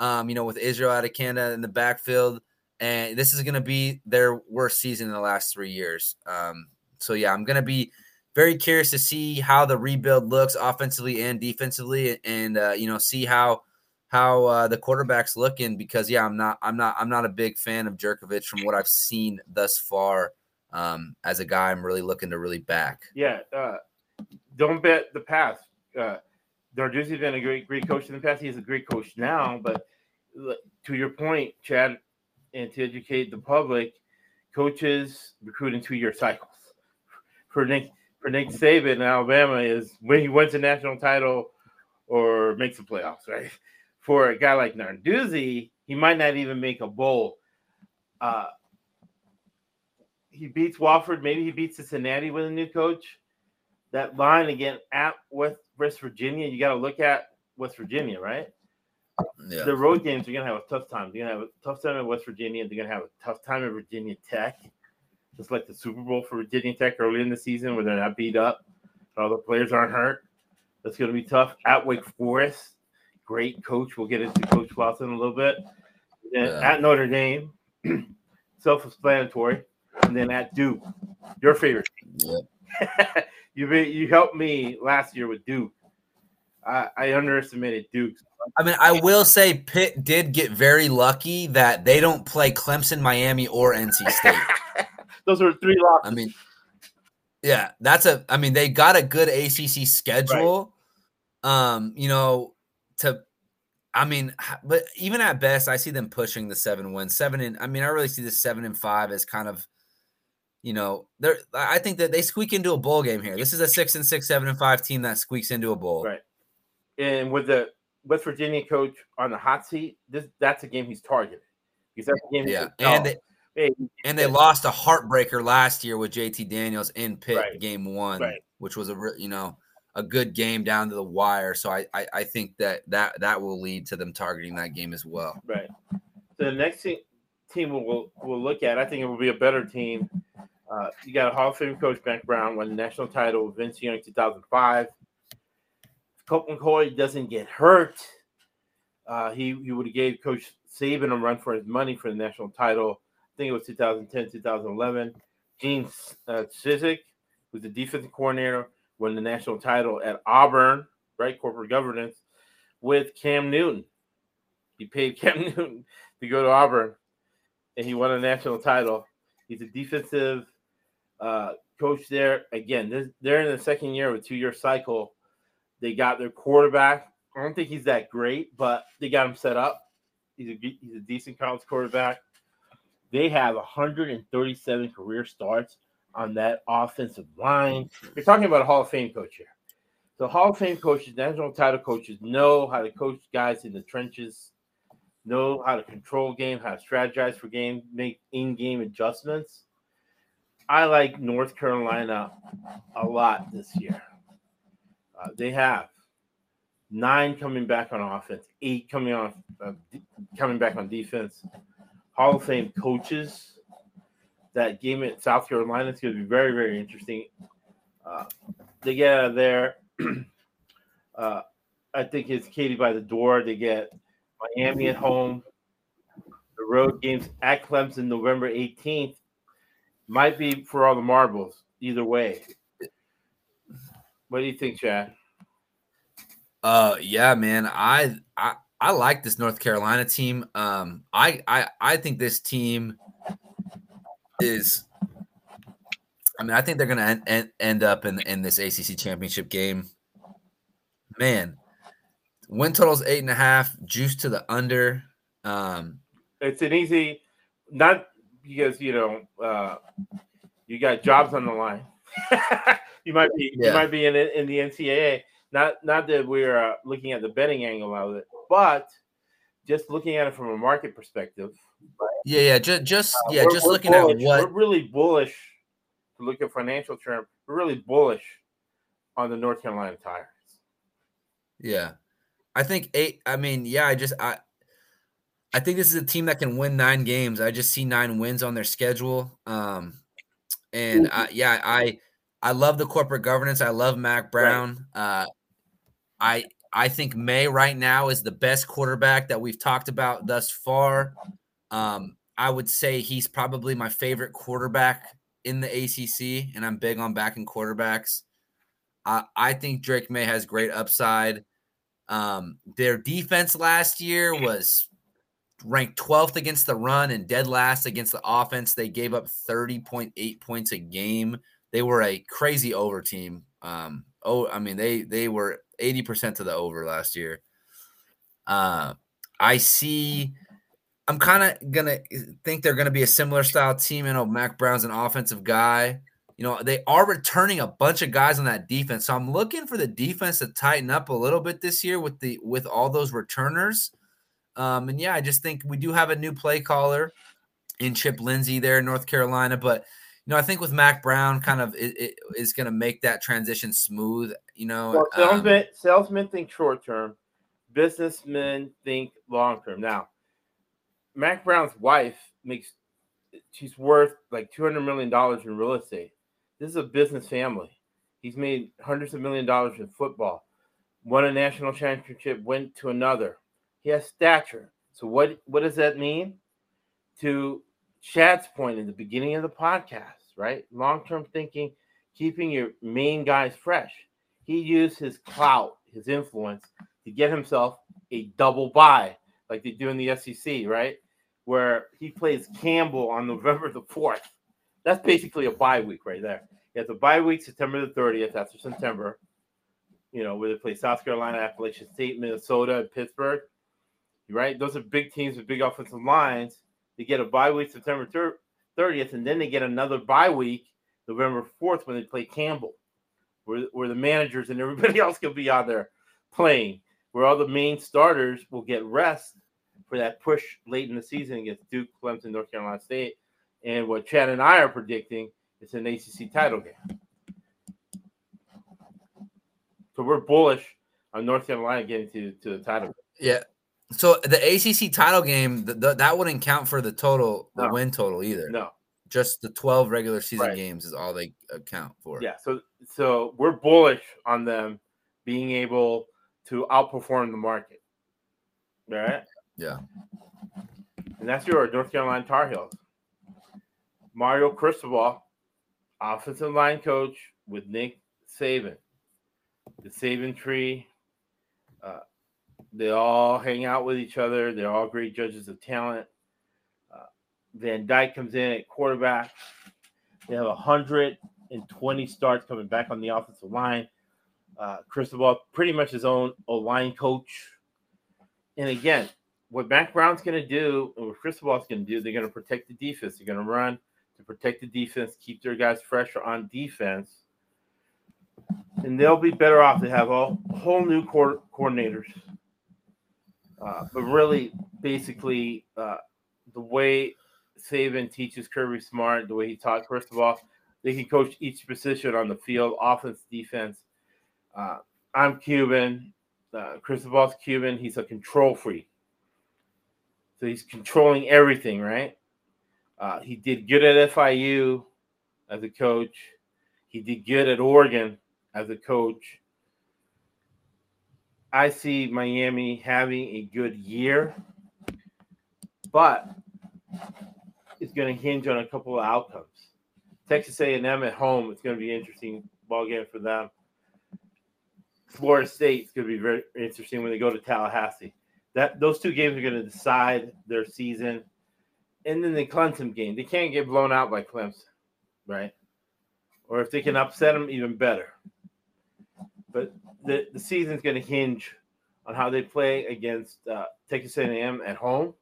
Speaker 3: Um, you know, with Israel Abanikanda in the backfield, and this is going to be their worst season in the last three years. Um, so yeah, I'm going to be very curious to see how the rebuild looks offensively and defensively, and uh, you know, see how how uh, the quarterbacks looking because yeah, I'm not I'm not I'm not a big fan of Jurkovec from what I've seen thus far. Um, as a guy, I'm really looking to really back.
Speaker 2: Yeah. Uh, don't bet the path. Uh, Narduzzi's been a great, great coach in the past. He's a great coach now. But to your point, Chad, and to educate the public, coaches recruit in two-year cycles. For Nick, for Nick Saban in Alabama, is when he wins a national title or makes the playoffs, right? For a guy like Narduzzi, he might not even make a bowl. Uh, he beats Wofford. Maybe he beats Cincinnati with a new coach. That line again at West, West Virginia, you got to look at West Virginia, right?
Speaker 3: Yeah,
Speaker 2: The road games, you're going to have a tough time. They're going to have a tough time at West Virginia. They're going to have a tough time at Virginia Tech, just like the Super Bowl for Virginia Tech early in the season where they're not beat up. All the players aren't hurt. That's going to be tough. At Wake Forest, great coach. We'll get into Coach Clawson in a little bit.
Speaker 3: Yeah.
Speaker 2: At Notre Dame, self-explanatory. And then at Duke, your favorite.
Speaker 3: Yep.
Speaker 2: you you helped me last year with Duke. I, I underestimated Duke.
Speaker 3: I mean, I will say Pitt did get very lucky that they don't play Clemson, Miami, or NC State.
Speaker 2: Those are three losses.
Speaker 3: I mean, yeah, that's a. I mean, they got a good ACC schedule. Um, you know, to. I mean, but even at best, I see them pushing the seven wins. Seven and I mean, I really see this seven and five as kind of, you know, they're. I think that they squeak into a bowl game here. This is a six and six, seven and five team that squeaks into a bowl.
Speaker 2: Right. and with the West Virginia coach on the hot seat, this that's a game he's targeted. Because that's a game
Speaker 3: Yeah, and they,
Speaker 2: hey,
Speaker 3: and they lost a heartbreaker last year with JT Daniels in Pitt
Speaker 2: Right.
Speaker 3: game one,
Speaker 2: Right.
Speaker 3: which was a you know a good game down to the wire. So I, I I think that that that will lead to them targeting that game as well.
Speaker 2: Right. So the next team, team we'll, we'll look at, I think it will be a better team. Uh, you got a Hall of Fame coach, Mack Brown, won the national title Vince Young in 2005. Colt McCoy doesn't get hurt, uh, he, he would have gave Coach Saban a run for his money for the national title. I think it was 2010, 2011. Gene uh, was the defensive coordinator, won the national title at Auburn, right? Corporate governance with Cam Newton. He paid Cam Newton to go to Auburn, and he won a national title. He's a defensive uh, coach there. Again, they're in the second year of a two-year cycle. They got their quarterback. I don't think he's that great, but they got him set up. He's a he's a decent college quarterback. They have 137 career starts on that offensive line. You're talking about a Hall of Fame coach here. So Hall of Fame coaches, national title coaches know how to coach guys in the trenches, know how to control game, how to strategize for game, make in-game adjustments. I like North Carolina a lot this year. Uh, they have nine coming back on offense, eight coming on uh, coming back on defense. Hall of Fame coaches. That game at South Carolina is going to be very, very interesting. Uh, they get out of there. uh, I think it's Katie by the door. They get Miami at home. The road games at Clemson November 18th might be for all the marbles either way. What do you think, Chad?
Speaker 3: Uh, yeah, man. I I I like this North Carolina team. Um, I I I think this team is. I mean, I think they're going to end, end up in in this ACC championship game. Man, win total's eight and a half, juice to the under. Um,
Speaker 2: it's an easy, not because you know uh, you got jobs on the line. you might be yeah. you might be in in the NCAA. Not not that we're uh, looking at the betting angle of it, but just looking at it from a market perspective.
Speaker 3: Right? Yeah, yeah, just just uh, yeah, just looking bullish.
Speaker 2: at what we're really bullish. To look at financial term, we're really bullish on the North Carolina Tigers.
Speaker 3: Yeah, I think eight. I mean, yeah, I just I. I think this is a team that can win nine games. I just see nine wins on their schedule. Um, and I, yeah, I I love the corporate governance. I love Mack Brown. Right. Uh, I I think Maye right now is the best quarterback that we've talked about thus far. Um, I would say he's probably my favorite quarterback in the ACC, and I'm big on backing quarterbacks. I, I think Drake Maye has great upside. Um, their defense last year was ranked 12th against the run and dead last against the offense. They gave up 30.8 points a game. They were a crazy over team. Um, oh, I mean, they they were 80% to the over last year. Uh, I see. I'm kind of gonna think they're gonna be a similar style team. You know, Mack Brown's an offensive guy. You know, they are returning a bunch of guys on that defense. So I'm looking for the defense to tighten up a little bit this year with the with all those returners. Um, and yeah, I just think we do have a new play caller in Chip Lindsey there in North Carolina, but you know, I think with Mack Brown, kind of it, it is going to make that transition smooth. You know,
Speaker 2: well, salesmen, um, salesmen think short term, businessmen think long term. Now, Mack Brown's wife makes she's worth like two hundred million dollars in real estate. This is a business family. He's made hundreds of million dollars in football. Won a national championship, went to another. He has stature. So what what does that mean? To Chad's point in the beginning of the podcast, right? Long term thinking, keeping your main guys fresh. He used his clout, his influence, to get himself a double bye, like they do in the SEC, right? Where he plays Campbell on November the 4th. That's basically a bye week right there. He has a bye week September the 30th after September, you know, where they play South Carolina, Appalachian State, Minnesota, and Pittsburgh. Right? Those are big teams with big offensive lines. They get a bye week September 30th, and then they get another bye week November 4th when they play Campbell, where, where the managers and everybody else can be on there playing, where all the main starters will get rest for that push late in the season against Duke, Clemson, North Carolina State. And what Chad and I are predicting is an ACC title game. So we're bullish on North Carolina getting to, to the title.
Speaker 3: Yeah. So the ACC title game, the, the, that wouldn't count for the total, the no. win total either.
Speaker 2: No
Speaker 3: just the 12 regular season right. games is all they uh, account for.
Speaker 2: Yeah, so so we're bullish on them being able to outperform the market. All right.
Speaker 3: Yeah.
Speaker 2: And that's your North Carolina Tar Heels. Mario Cristobal, offensive line coach with Nick Saban. The Saban tree. Uh, they all hang out with each other. They're all great judges of talent. Uh, Van Dyke comes in at quarterback. They have 120 starts coming back on the offensive line. Uh, Cristobal, pretty much his own line coach. And again, what Mack Brown's going to do and what Cristobal's going to do, they're going to protect the defense. They're going to run to protect the defense, keep their guys fresher on defense. And they'll be better off to have all whole new co- coordinators. Uh, but really, basically, uh, the way Saban teaches Kirby Smart, the way he taught Cristobal, they can coach each position on the field, offense, defense. Uh, I'm Cuban. Uh, Cristobal's Cuban. He's a control freak. So he's controlling everything, right? Uh, he did good at FIU as a coach. He did good at Oregon as a coach. I see Miami having a good year, but it's going to hinge on a couple of outcomes. Texas A&M at home, it's going to be an interesting ball game for them. Florida State's going to be very interesting when they go to Tallahassee. That those two games are going to decide their season. And then the Clemson game, they can't get blown out by Clemson, right? Or if they can upset them, even better. But the the season's going to hinge on how they play against uh, Texas A&M at home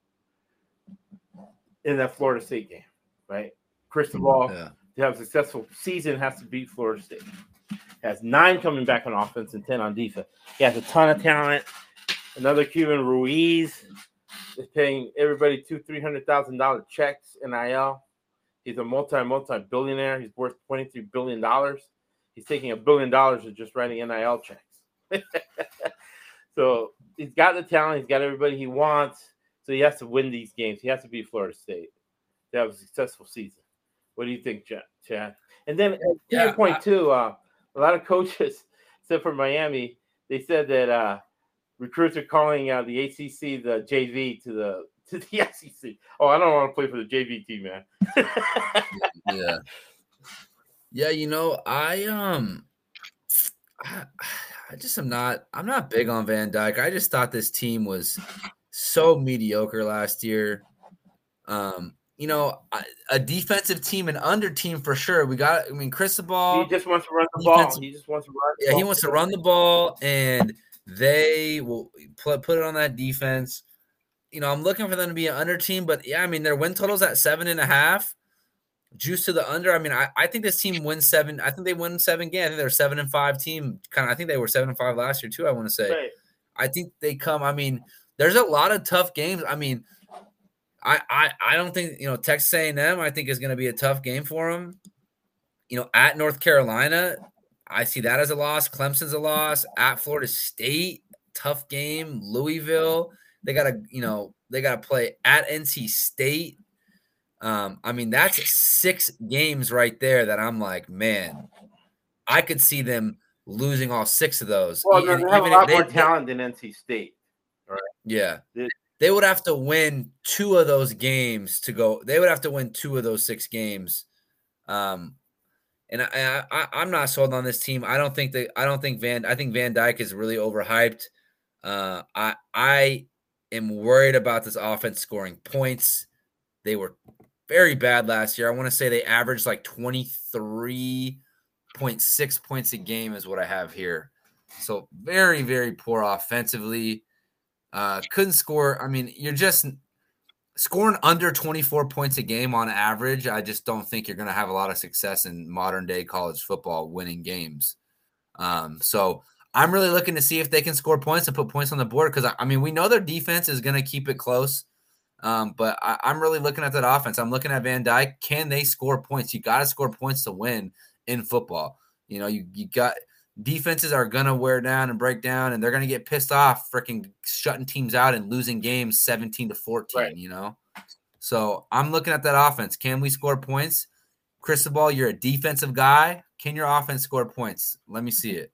Speaker 2: in that Florida State game, right? Cristobal
Speaker 3: Yeah.
Speaker 2: to have a successful season has to beat Florida State. Has nine coming back on offense and ten on defense. He has a ton of talent. Another Cuban Ruiz is paying everybody two, three hundred thousand dollar checks NIL. He's a multi, multi billionaire. He's worth twenty three billion dollars. He's taking a billion dollars of just writing NIL checks. so he's got the talent. He's got everybody he wants. So he has to win these games. He has to beat Florida State to have a successful season. What do you think, Chad? And then to
Speaker 3: Yeah,
Speaker 2: your point
Speaker 3: I-
Speaker 2: too, uh, a lot of coaches, except for Miami, they said that uh, recruits are calling uh, the ACC the JV to the to the SEC. Oh, I don't want to play for the JV team, man.
Speaker 3: yeah yeah you know i um I, I just am not i'm not big on van dyke i just thought this team was so mediocre last year um you know a defensive team and under team for sure we got i mean
Speaker 2: he just wants to run the ball. He just wants to run. the
Speaker 3: yeah he wants to run the ball and they will put, put it on that defense you know i'm looking for them to be an under team but yeah i mean their win totals at seven and a half juice to the under. I mean, I, I think this team wins seven. I think they win seven games. I think they're a seven and five team. Kind of. I think they were seven and five last year too. I want to say.
Speaker 2: Right.
Speaker 3: I think they come. I mean, there's a lot of tough games. I mean, I I, I don't think you know Texas A&M. I think is going to be a tough game for them. You know, at North Carolina, I see that as a loss. Clemson's a loss. At Florida State, tough game. Louisville, they got to you know they got to play at NC State. Um, I mean, that's six games right there that I'm like, man, I could see them losing all six of those.
Speaker 2: Well, they have a lot
Speaker 3: they-
Speaker 2: more
Speaker 3: they-
Speaker 2: talent than NC State. Right?
Speaker 3: yeah.
Speaker 2: They-
Speaker 3: They would have to win two of those games to go. They would have to win two of those six games. Um, and I, I, I'm not sold on this team. I don't think that. I don't think Van. I think Van Dyke is really overhyped. Uh, I, I am worried about this offense scoring points. They were very bad last year. I want to say they averaged like 23.6 points a game is what I have here. So very, very poor offensively. Uh, couldn't score. I mean, you're just scoring under 24 points a game on average. I just don't think you're going to have a lot of success in modern day college football winning games. Um, so I'm really looking to see if they can score points and put points on the board because I, I mean, we know their defense is going to keep it close. Um, but I, I'm really looking at that offense. I'm looking at Van Dyke. Can they score points? You got to score points to win in football. You know, you, you got defenses are gonna wear down and break down, and they're gonna get pissed off, freaking shutting teams out and losing games 17 to 14.
Speaker 2: Right.
Speaker 3: You know, so I'm looking at that offense. Can we score points? Cristobal, you're a defensive guy. Can your offense score points? Let me see it.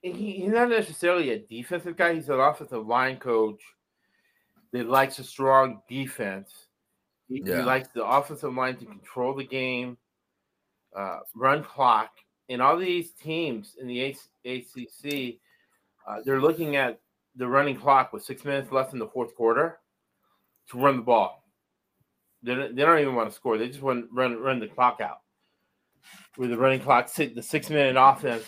Speaker 2: he, he's not necessarily a defensive guy. He's an offensive line coach that likes a strong defense. He, he likes the offensive line to control the game, uh, run clock, and all these teams in the ACC, uh, they're looking at the running clock with six minutes left in the fourth quarter to run the ball. They don't, they don't even want to score. They just want to run run the clock out. With the running clock, the six minute offense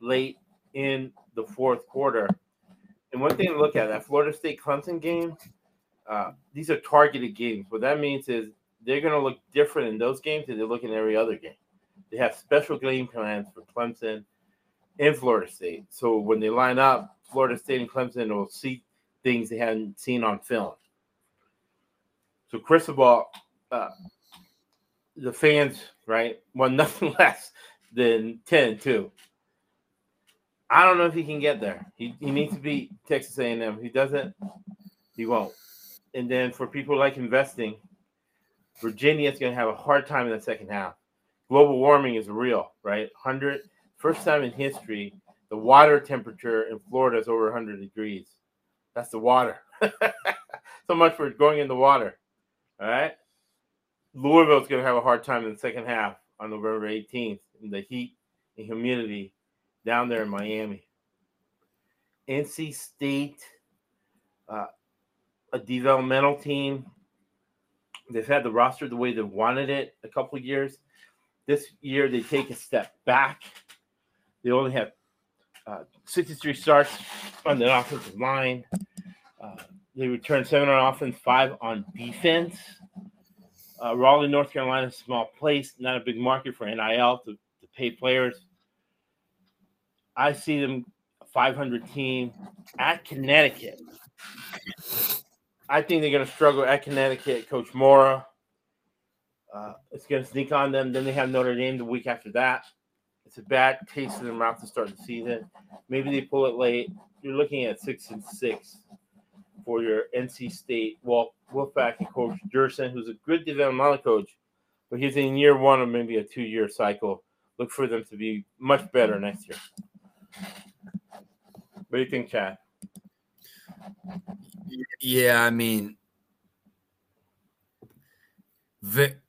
Speaker 2: late in the fourth quarter. And one thing to look at that Florida State Clemson game, uh, these are targeted games. What that means is they're going to look different in those games than they look in every other game. They have special game plans for Clemson and Florida State. So when they line up, Florida State and Clemson will see things they hadn't seen on film. So Cristobal, uh, the fans, right, want nothing less than 10 2. I don't know if he can get there. He, he needs to beat Texas A&M. If He doesn't, he won't. And then for people like investing, Virginia is going to have a hard time in the second half. Global warming is real, right? 100 first time in history, the water temperature in Florida is over 100 degrees. That's the water. so much for going in the water. All right. Louisville's going to have a hard time in the second half on November 18th in the heat and humidity down there in Miami. NC State, uh, a developmental team. They've had the roster the way they wanted it a couple years. This year, they take a step back. They only have uh, 63 starts on the offensive line. Uh, they return seven on offense, five on defense. Uh, Raleigh, North Carolina, is a small place, not a big market for NIL to, to pay players. I see them a 500 team at Connecticut. I think they're going to struggle at Connecticut. Coach Mora, uh, it's going to sneak on them. Then they have Notre Dame the week after that. It's a bad taste in their mouth to start the season. Maybe they pull it late. You're looking at six and six for your NC State Wolf, Wolfpack and Coach Doeren, who's a good developmental coach, but he's in year one of maybe a two year cycle. Look for them to be much better next year. What do you think, Chad?
Speaker 3: Yeah, I mean, Vic,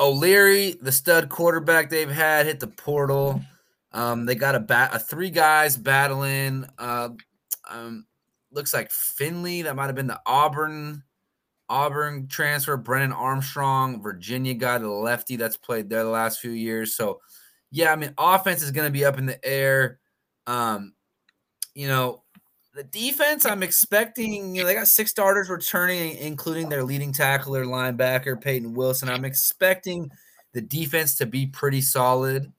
Speaker 3: O'Leary, the stud quarterback they've had, hit the portal. Um, they got a bat, a three guys battling. Uh, um, looks like Finley. That might have been the Auburn, Auburn transfer. Brennan Armstrong, Virginia guy, the lefty that's played there the last few years. So, yeah, I mean, offense is going to be up in the air. Um, you know, the defense, I'm expecting, you know, they got six starters returning, including their leading tackler, linebacker, Peyton Wilson. I'm expecting the defense to be pretty solid.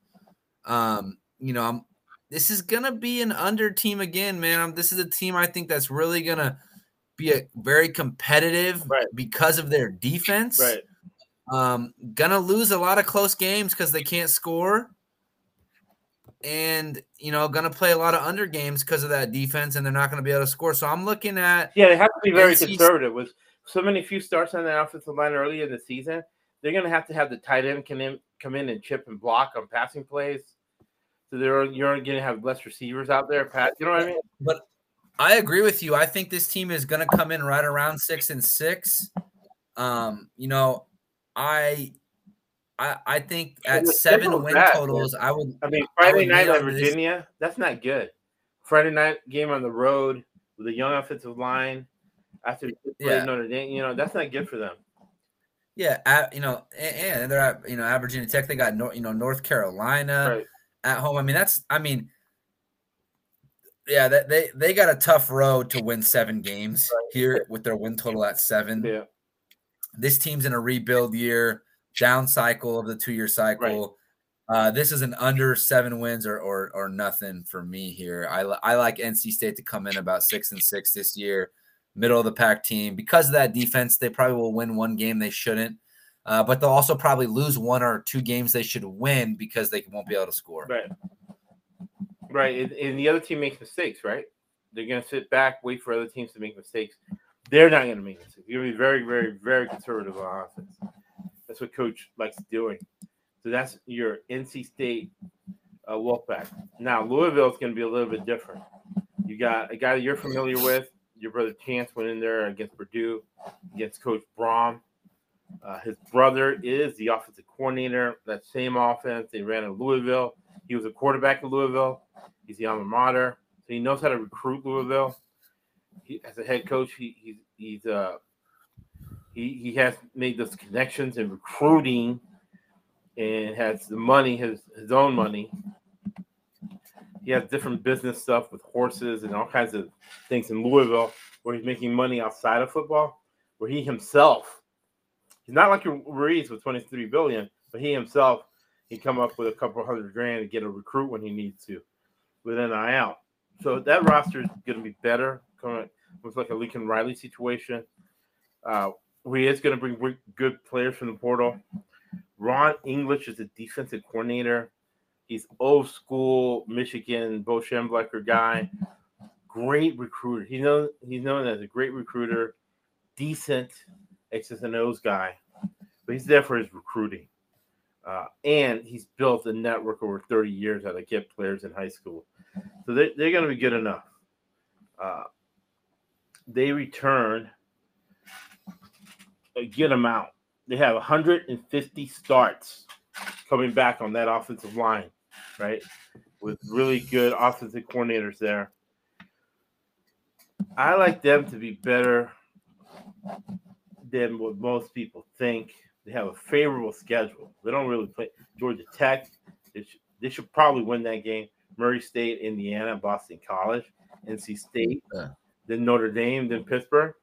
Speaker 3: Um, you know, I'm, this is going to be an under team again, man. I'm, this is a team I think that's really going to be a very competitive
Speaker 2: Right.
Speaker 3: because of their defense.
Speaker 2: Right.
Speaker 3: Um, gonna lose a lot of close games because they can't score. And you know, gonna play a lot of under games because of that defense, and they're not gonna be able to score. So I'm looking at
Speaker 2: Yeah, they have to be very
Speaker 3: NC
Speaker 2: conservative with so many few starts on the offensive line early in the season. They're going to have to have the tight end come in, come in and chip and block on passing plays. So they're you're going to have less receivers out there. Pat, you know what I mean?
Speaker 3: But I agree with you. I think this team is going to come in right around six and six. Um, you know, I, I, I think at seven win
Speaker 2: bad,
Speaker 3: totals, I would.
Speaker 2: I mean,
Speaker 3: I
Speaker 2: Friday
Speaker 3: would
Speaker 2: night at
Speaker 3: on this.
Speaker 2: Virginia, that's not good. Friday night game on the road with a young offensive line after
Speaker 3: Yeah.
Speaker 2: Notre Dame, you know, that's not good for them.
Speaker 3: Yeah, at, you know, and, and they're at you know at Virginia Tech. They got North, you know North Carolina
Speaker 2: Right.
Speaker 3: at home. I mean, that's I mean, yeah, that they they got a tough road to win seven games here with their win total at seven.
Speaker 2: Yeah.
Speaker 3: This team's in a rebuild year, down cycle of the two year cycle. Uh, this is an under seven wins or, or or nothing for me here. I I like NC State to come in about six and six this year, middle of the pack team because of that defense. They probably will win one game they shouldn't, uh, but they'll also probably lose one or two games they should win because they won't be able to score.
Speaker 2: Right. Right. And, and the other team makes mistakes, right? They're going to sit back, wait for other teams to make mistakes. They're not going to make mistakes. You're going to be very, very, very conservative on offense. That's what coach likes doing. So that's your NC State uh, Wolfpack. Now Louisville is going to be a little bit different. You got a guy that you're familiar with. Your brother Chance went in there against Purdue, against Coach Brohm. Uh, his brother is the offensive coordinator. That same offense they ran in Louisville. He was a quarterback in Louisville. He's the alma mater, so he knows how to recruit Louisville. He, as a head coach, he, he's he's uh he he has made those connections in recruiting and has the money, his his own money. He has different business stuff with horses and all kinds of things in Louisville where he's making money outside of football, where he himself he's not like Ruiz with 23 billion, but he himself he come up with a couple hundred grand to get a recruit when he needs to with NIL. So that roster is going to be better. Coming looks like a Lincoln Riley situation. Uh, he is going to bring good players from the portal. Ron English is a defensive coordinator. He's old school Michigan Bo Schembechler guy. Great recruiter. He he's known as a great recruiter, decent X's and O's guy, but he's there for his recruiting. Uh, and he's built a network over 30 years how to get players in high school. So they, they're going to be good enough. Uh, they return Uh, a good amount. They have 150 starts coming back on that offensive line, right? With really good offensive coordinators there. I like them to be better than what most people think. They have a favorable schedule. They don't really play Georgia Tech. They should, they should probably win that game. Murray State, Indiana, Boston College, NC State, yeah. then Notre Dame, then Pittsburgh.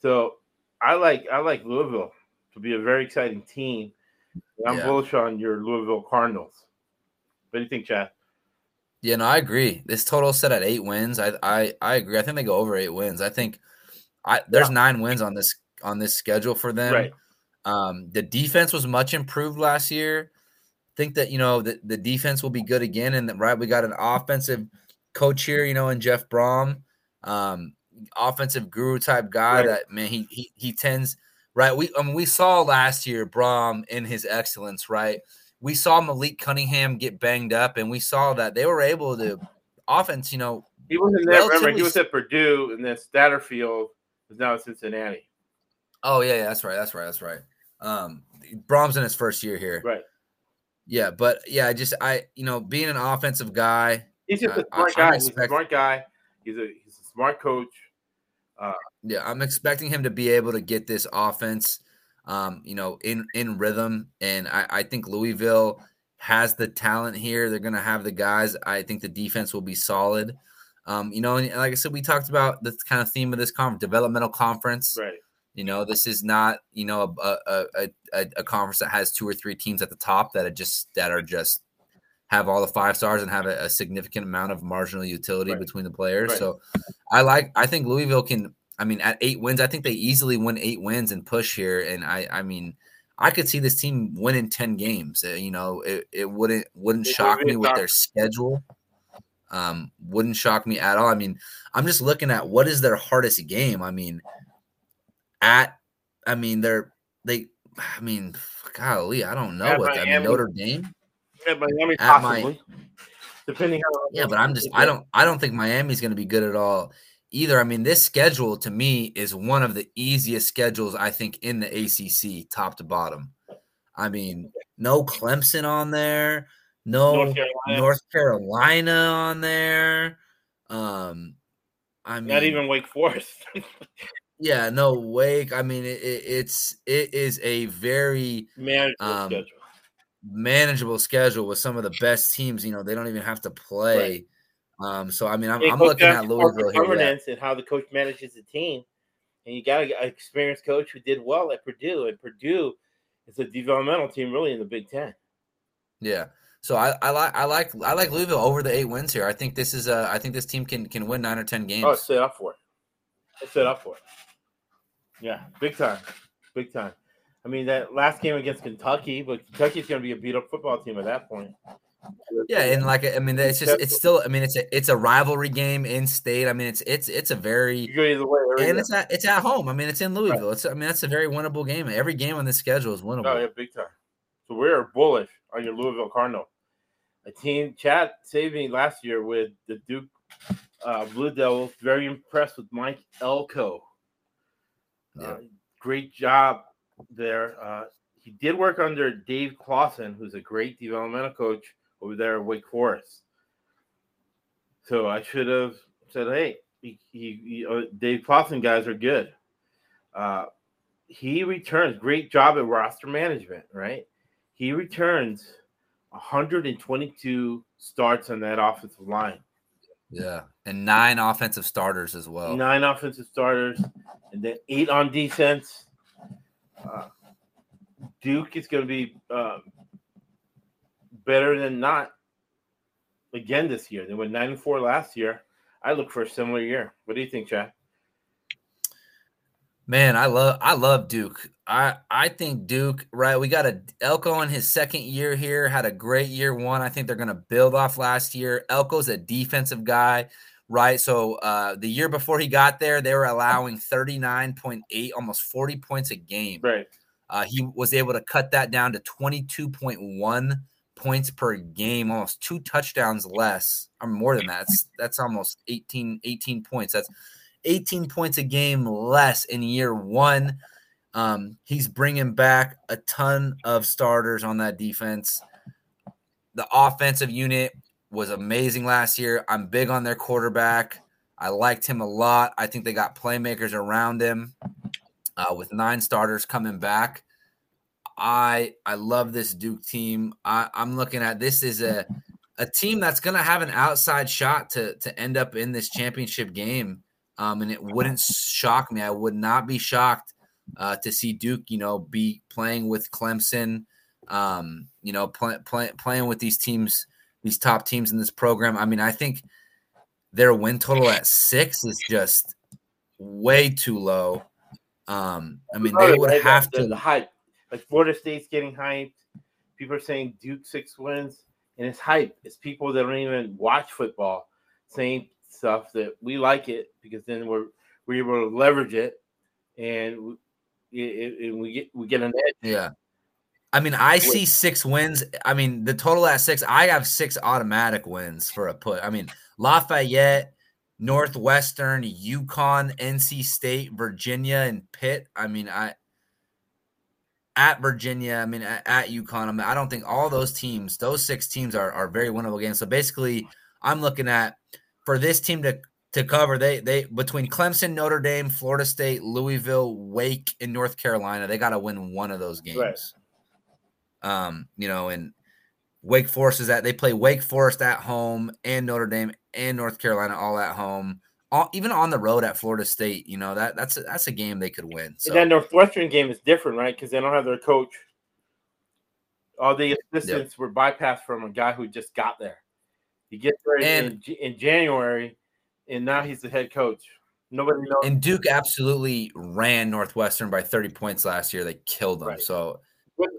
Speaker 2: So I like I like Louisville to be a very exciting team. I'm yeah. bullish on your Louisville Cardinals. What do you think, Chad?
Speaker 3: Yeah, no, I agree. This total set at eight wins. I I I agree. I think they go over eight wins. I think I there's yeah. nine wins on this on this schedule for them.
Speaker 2: Right.
Speaker 3: Um, the defense was much improved last year. Think that you know the, the defense will be good again, and that, right we got an offensive coach here, you know, in Jeff Brohm, um, offensive guru type guy. Right. That man, he he he tends right. We I mean we saw last year Brohm in his excellence, right? We saw Malik Cunningham get banged up, and we saw that they were able to offense. You know,
Speaker 2: he wasn't there. Remember, he was at Purdue, and then Satterfield is now at Cincinnati.
Speaker 3: Oh yeah, yeah, that's right. That's right. That's right. Um, Brohm's in his first year here.
Speaker 2: Right.
Speaker 3: Yeah, but yeah, just I, you know, being an offensive guy,
Speaker 2: he's just a smart I, guy. Expect- he's a smart guy. He's a he's a smart coach.
Speaker 3: Uh, yeah, I'm expecting him to be able to get this offense, um, you know, in in rhythm, and I, I think Louisville has the talent here. They're going to have the guys. I think the defense will be solid. Um, you know, and like I said, we talked about the kind of theme of this conference, developmental conference.
Speaker 2: Right.
Speaker 3: You know, this is not you know a a, a, a conference that has two or three teams at the top that are just that are just have all the five stars and have a, a significant amount of marginal utility right. between the players. Right. So I like I think Louisville can I mean at eight wins, I think they easily win eight wins and push here. And I I mean I could see this team winning 10 games. Uh, you know, it, it wouldn't wouldn't shock me with their schedule. Um, wouldn't shock me at all. I mean, I'm just looking at what is their hardest game. I mean, at I mean they're they I mean golly, I don't know at what Miami, I mean Notre Dame.
Speaker 2: At Miami at possibly. My, depending
Speaker 3: how Yeah, but I'm just I don't I don't think Miami's gonna be good at all either. I mean, this schedule to me is one of the easiest schedules I think in the ACC, top to bottom. I mean, no Clemson on there, no North Carolina, North Carolina on there. Um, I mean,
Speaker 2: not even Wake Forest.
Speaker 3: Yeah, no Wake. I mean, it, it, it's it is a very
Speaker 2: manageable um, schedule.
Speaker 3: Manageable schedule with some of the best teams. You know, they don't even have to play. Right. Um, so I mean, I'm, I'm looking at Louisville here.
Speaker 2: Governance and how the coach manages the team, and you got an experienced coach who did well at Purdue. And Purdue is a developmental team, really, in the Big Ten.
Speaker 3: Yeah. So I, I like I like I like Louisville over the eight wins here. I think this is a I think this team can can win nine or ten games.
Speaker 2: Oh, set up for it. It's set up for it. Yeah, big time, big time. I mean, that last game against Kentucky, but Kentucky's going to be a beat up football team at that point.
Speaker 3: Yeah, and like I mean, it's just it's still. I mean, it's a it's a rivalry game in state. I mean, it's it's it's a very
Speaker 2: way,
Speaker 3: and it's at it's at home. I mean, it's in Louisville. Right. It's I mean, that's a very winnable game. Every game on this schedule is winnable.
Speaker 2: Oh yeah, big time. So we're bullish on your Louisville Cardinal. a team. Chad saved me last year with the Duke uh, Blue Devils. Very impressed with Mike Elko.
Speaker 3: Yeah.
Speaker 2: Uh, great job there. Uh, he did work under Dave Clawson, who's a great developmental coach over there at Wake Forest. So I should have said, "Hey, he, he, he- uh, Dave Clawson guys are good." Uh, he returns. Great job at roster management, right? He returns 122 starts on that offensive line.
Speaker 3: Yeah, and nine offensive starters as well.
Speaker 2: nine offensive starters, and then eight on defense. Uh, Duke is going to be uh, better than not again this year. They went nine and four last year. I look for a similar year. What do you think, Chad?
Speaker 3: Man, I love I love Duke. I I think Duke, right? We got a Elko in his second year here, had a great year one. I think they're gonna build off last year. Elko's a defensive guy, right? So uh the year before he got there, they were allowing 39.8, almost 40 points a game.
Speaker 2: Right.
Speaker 3: Uh, he was able to cut that down to 22.1 points per game, almost two touchdowns less, or more than that. That's, that's almost 18, 18 points. That's 18 points a game less in year one. Um, he's bringing back a ton of starters on that defense. The offensive unit was amazing last year. I'm big on their quarterback. I liked him a lot. I think they got playmakers around him uh, with nine starters coming back. I I love this Duke team. I, I'm looking at this is a a team that's going to have an outside shot to to end up in this championship game. Um, and it wouldn't shock me. I would not be shocked uh, to see Duke, you know, be playing with Clemson, um, you know, play, play, playing with these teams, these top teams in this program. I mean, I think their win total at six is just way too low. Um, I mean, they would have to.
Speaker 2: the hype. Like Florida State's getting hyped. People are saying Duke six wins, and it's hype. It's people that don't even watch football saying stuff that we like it because then we're we're able to leverage it, and we, it, it, we get we get an edge.
Speaker 3: Yeah. I mean, I see six wins. I mean, the total at six, I have six automatic wins for a put. I mean, Lafayette, Northwestern, UConn, NC State, Virginia, and Pitt. I mean, I at Virginia, I mean, at, at UConn, I mean, I don't think all those teams, those six teams are, are very winnable games. So basically, I'm looking at for this team to to cover, they they between Clemson, Notre Dame, Florida State, Louisville, Wake, and North Carolina, they got to win one of those games.
Speaker 2: Right.
Speaker 3: Um, you know, and Wake Forest is that they play Wake Forest at home and Notre Dame and North Carolina all at home. All, even on the road at Florida State, you know that that's a, that's a game they could win. So
Speaker 2: And that Northwestern game is different, right? Because they don't have their coach. All the assistants were bypassed from a guy who just got there. He gets there in,
Speaker 3: And-
Speaker 2: J- in January, and now he's the head coach. Nobody knows.
Speaker 3: and Duke absolutely ran Northwestern by 30 points last year. They killed them.
Speaker 2: Right.
Speaker 3: So
Speaker 2: with- with the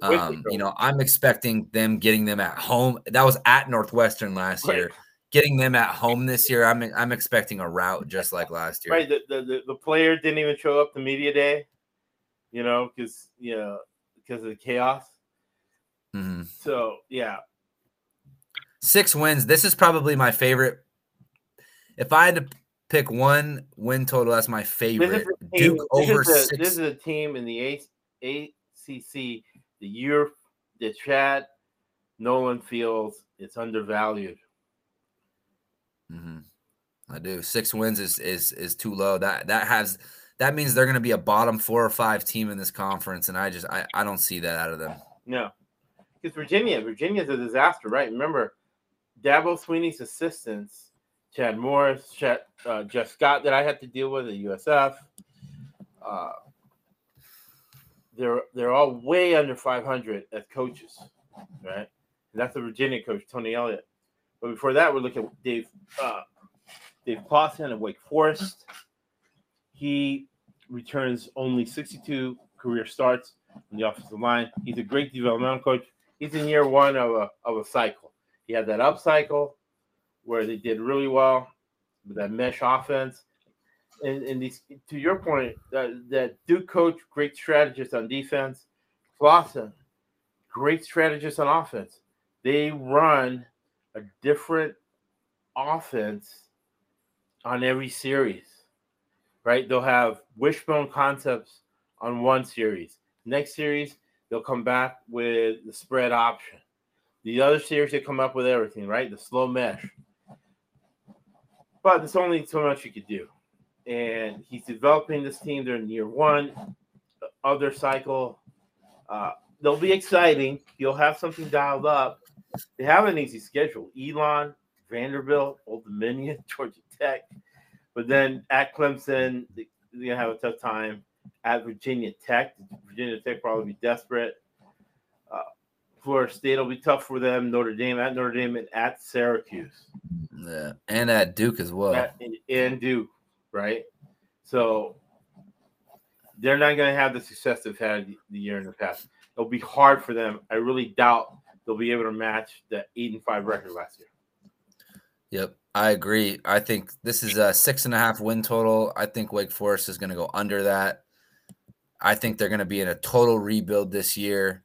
Speaker 3: um, you know, I'm expecting them getting them at home. That was at Northwestern last year. Getting them at home this year, I'm I'm expecting a route just like last year.
Speaker 2: right? The, the, the, player didn't even show up to media day, you know, because you know because of the chaos.
Speaker 3: Mhm.
Speaker 2: So yeah,
Speaker 3: Six wins. This is probably my favorite. If I had to pick one win total, that's my favorite.
Speaker 2: team,
Speaker 3: Duke
Speaker 2: this
Speaker 3: over
Speaker 2: is a,
Speaker 3: six.
Speaker 2: This is a team in the ACC. The year that Chad Nolan feels it's undervalued.
Speaker 3: Mhm. I do. Six wins is is is too low. That that has that means they're going to be a bottom four or five team in this conference, and I just I, I don't see that out of them.
Speaker 2: No, because Virginia, Virginia's a disaster, right? Remember, Dabo Swinney's assistants, Chad Morris, Chad, uh, Jeff Scott, that I had to deal with at USF. Uh, they're they're all way under 500 as coaches, right? And that's the Virginia coach, Tony Elliott. But before that, we're looking at Dave uh, Dave Clawson at Wake Forest. He returns only 62 career starts on the offensive line. He's a great developmental coach. He's in year one of a of a cycle. He had that up cycle where they did really well with that mesh offense. And, and these, to your point, that, that Duke coach, great strategist on defense. Clawson, great strategist on offense. They run a different offense on every series, right? They'll have wishbone concepts on one series. Next series, they'll come back with the spread option. The other series, they come up with everything, right? The slow mesh. But there's only so much you could do. And he's developing this team. They're in year one of their cycle. Uh, they'll be exciting. You'll have something dialed up. They have an easy schedule. Elon, Vanderbilt, Old Dominion, Georgia Tech. But then at Clemson, they're going to have a tough time. At Virginia Tech, Virginia Tech probably be desperate. Uh, Florida State will be tough for them. Notre Dame at Notre Dame and at Syracuse.
Speaker 3: Yeah, and at Duke as well.
Speaker 2: At, and Duke, right? So they're not going to have the success they've had the year in the past. It'll be hard for them. I really doubt they'll be able to match the eight and five record last year.
Speaker 3: Yep, I agree. I think this is a six and a half win total. I think Wake Forest is going to go under that. I think they're going to be in a total rebuild this year.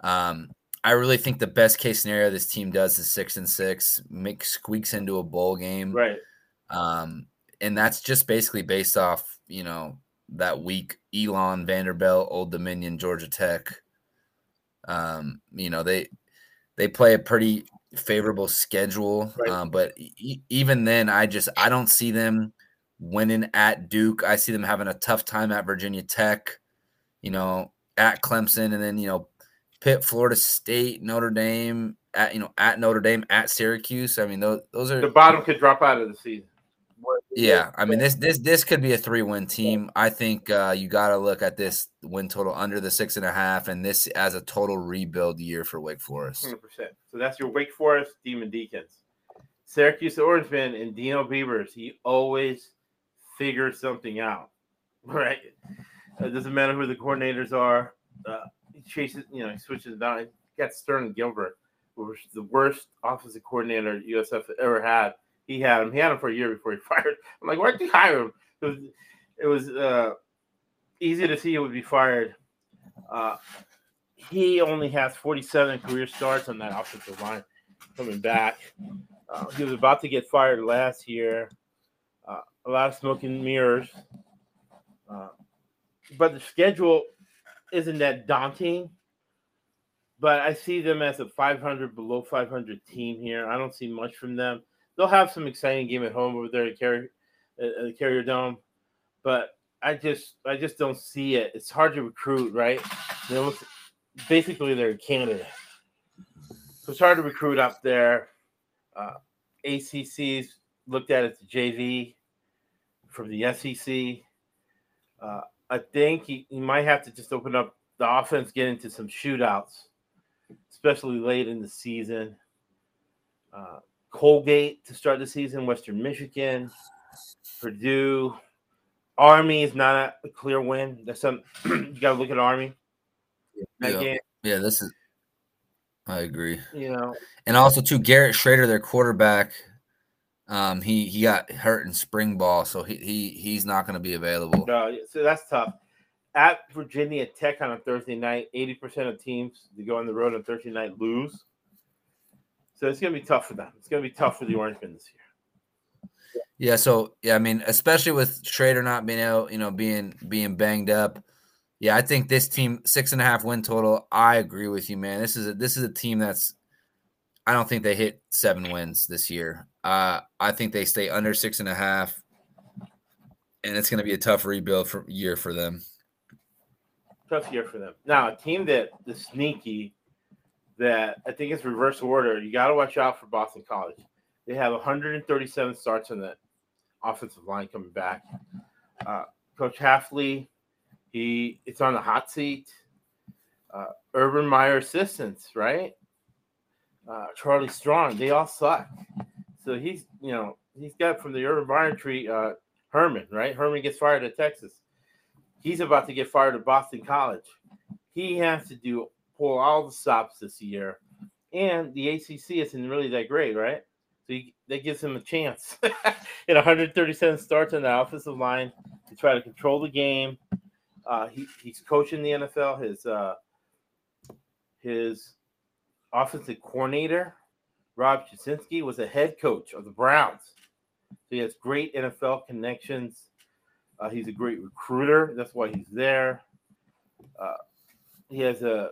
Speaker 3: Um, I really think the best case scenario this team does is six and six, make squeaks into a bowl game,
Speaker 2: right?
Speaker 3: Um, and that's just basically based off you know that week Elon Vanderbilt, Old Dominion, Georgia Tech. Um, you know they they play a pretty favorable schedule, right. um, but e- even then, I just I don't see them winning at Duke. I see them having a tough time at Virginia Tech, you know, at Clemson, and then you know, Pitt, Florida State, Notre Dame, at you know, at Notre Dame, at Syracuse. I mean, those those are
Speaker 2: the bottom could drop out of the season.
Speaker 3: Yeah, I mean this this this could be a three win team. I think uh, you got to look at this win total under the six and a half, and this as a total rebuild year for Wake Forest.
Speaker 2: Hundred percent. So that's your Wake Forest Demon Deacons, Syracuse Orangemen, and Dino Babers. He always figures something out, right? It doesn't matter who the coordinators are. Uh, he chases, you know, he switches down. He got Sterlin Gilbert, who was the worst offensive coordinator USF ever had he had him. He had him for a year before he fired. I'm like, why'd you hire him? It was, it was uh, easy to see he would be fired. Uh, he only has 47 career starts on that offensive line coming back. Uh, he was about to get fired last year. Uh, a lot of smoke and mirrors. Uh, but the schedule isn't that daunting. But I see them as a 500 below 500 team here. I don't see much from them they'll have some exciting game at home over there at Carrier, uh, the Carrier Dome, but I just I just don't see it. It's hard to recruit, right? You know, basically they're in Canada, so it's hard to recruit up there. Uh, ACC's looked at it the JV from the SEC. Uh, I think he might have to just open up the offense, get into some shootouts, especially late in the season. Uh, Colgate to start the season, Western Michigan, Purdue. Army is not a clear win. That's some you got to look at Army.
Speaker 3: Yeah. yeah, this is. I agree.
Speaker 2: You know,
Speaker 3: and also too, Garrett Shrader, their quarterback. Um, he he got hurt in spring ball, so he, he he's not going to be available.
Speaker 2: No, so that's tough. At Virginia Tech on a Thursday night, eighty percent of teams that go on the road on Thursday night lose. So it's going to be tough for them. It's going to be tough for the Orangemen this year.
Speaker 3: Yeah. So yeah, I mean, especially with Shrader not being out, you know, being being banged up. Yeah, I think this team six and a half win total. I agree with you, man. This is a this is a team that's. I don't think they hit seven wins this year. Uh, I think they stay under six and a half, and it's going to be a tough rebuild for year for them.
Speaker 2: Tough year for them. Now, a team that the sneaky that I think it's reverse order. You got to watch out for Boston College. They have 137 starts on the offensive line coming back. Uh, Coach Hafley, he it's on the hot seat. Uh, Urban Meyer assistants, right? Uh, Charlie Strong, they all suck. So he's, you know, he's got from the Urban Meyer tree, uh, Herman, right? Herman gets fired at Texas. He's about to get fired at Boston College. He has to do pull all the stops this year, and the ACC isn't really that great, right? So that gives him a chance in 137 starts on the offensive line to try to control the game. Uh, he, he's coaching the NFL. His uh, his offensive coordinator Rob Chudzinski was a head coach of the Browns. So he has great NFL connections. Uh, he's a great recruiter. That's why he's there. Uh, he has a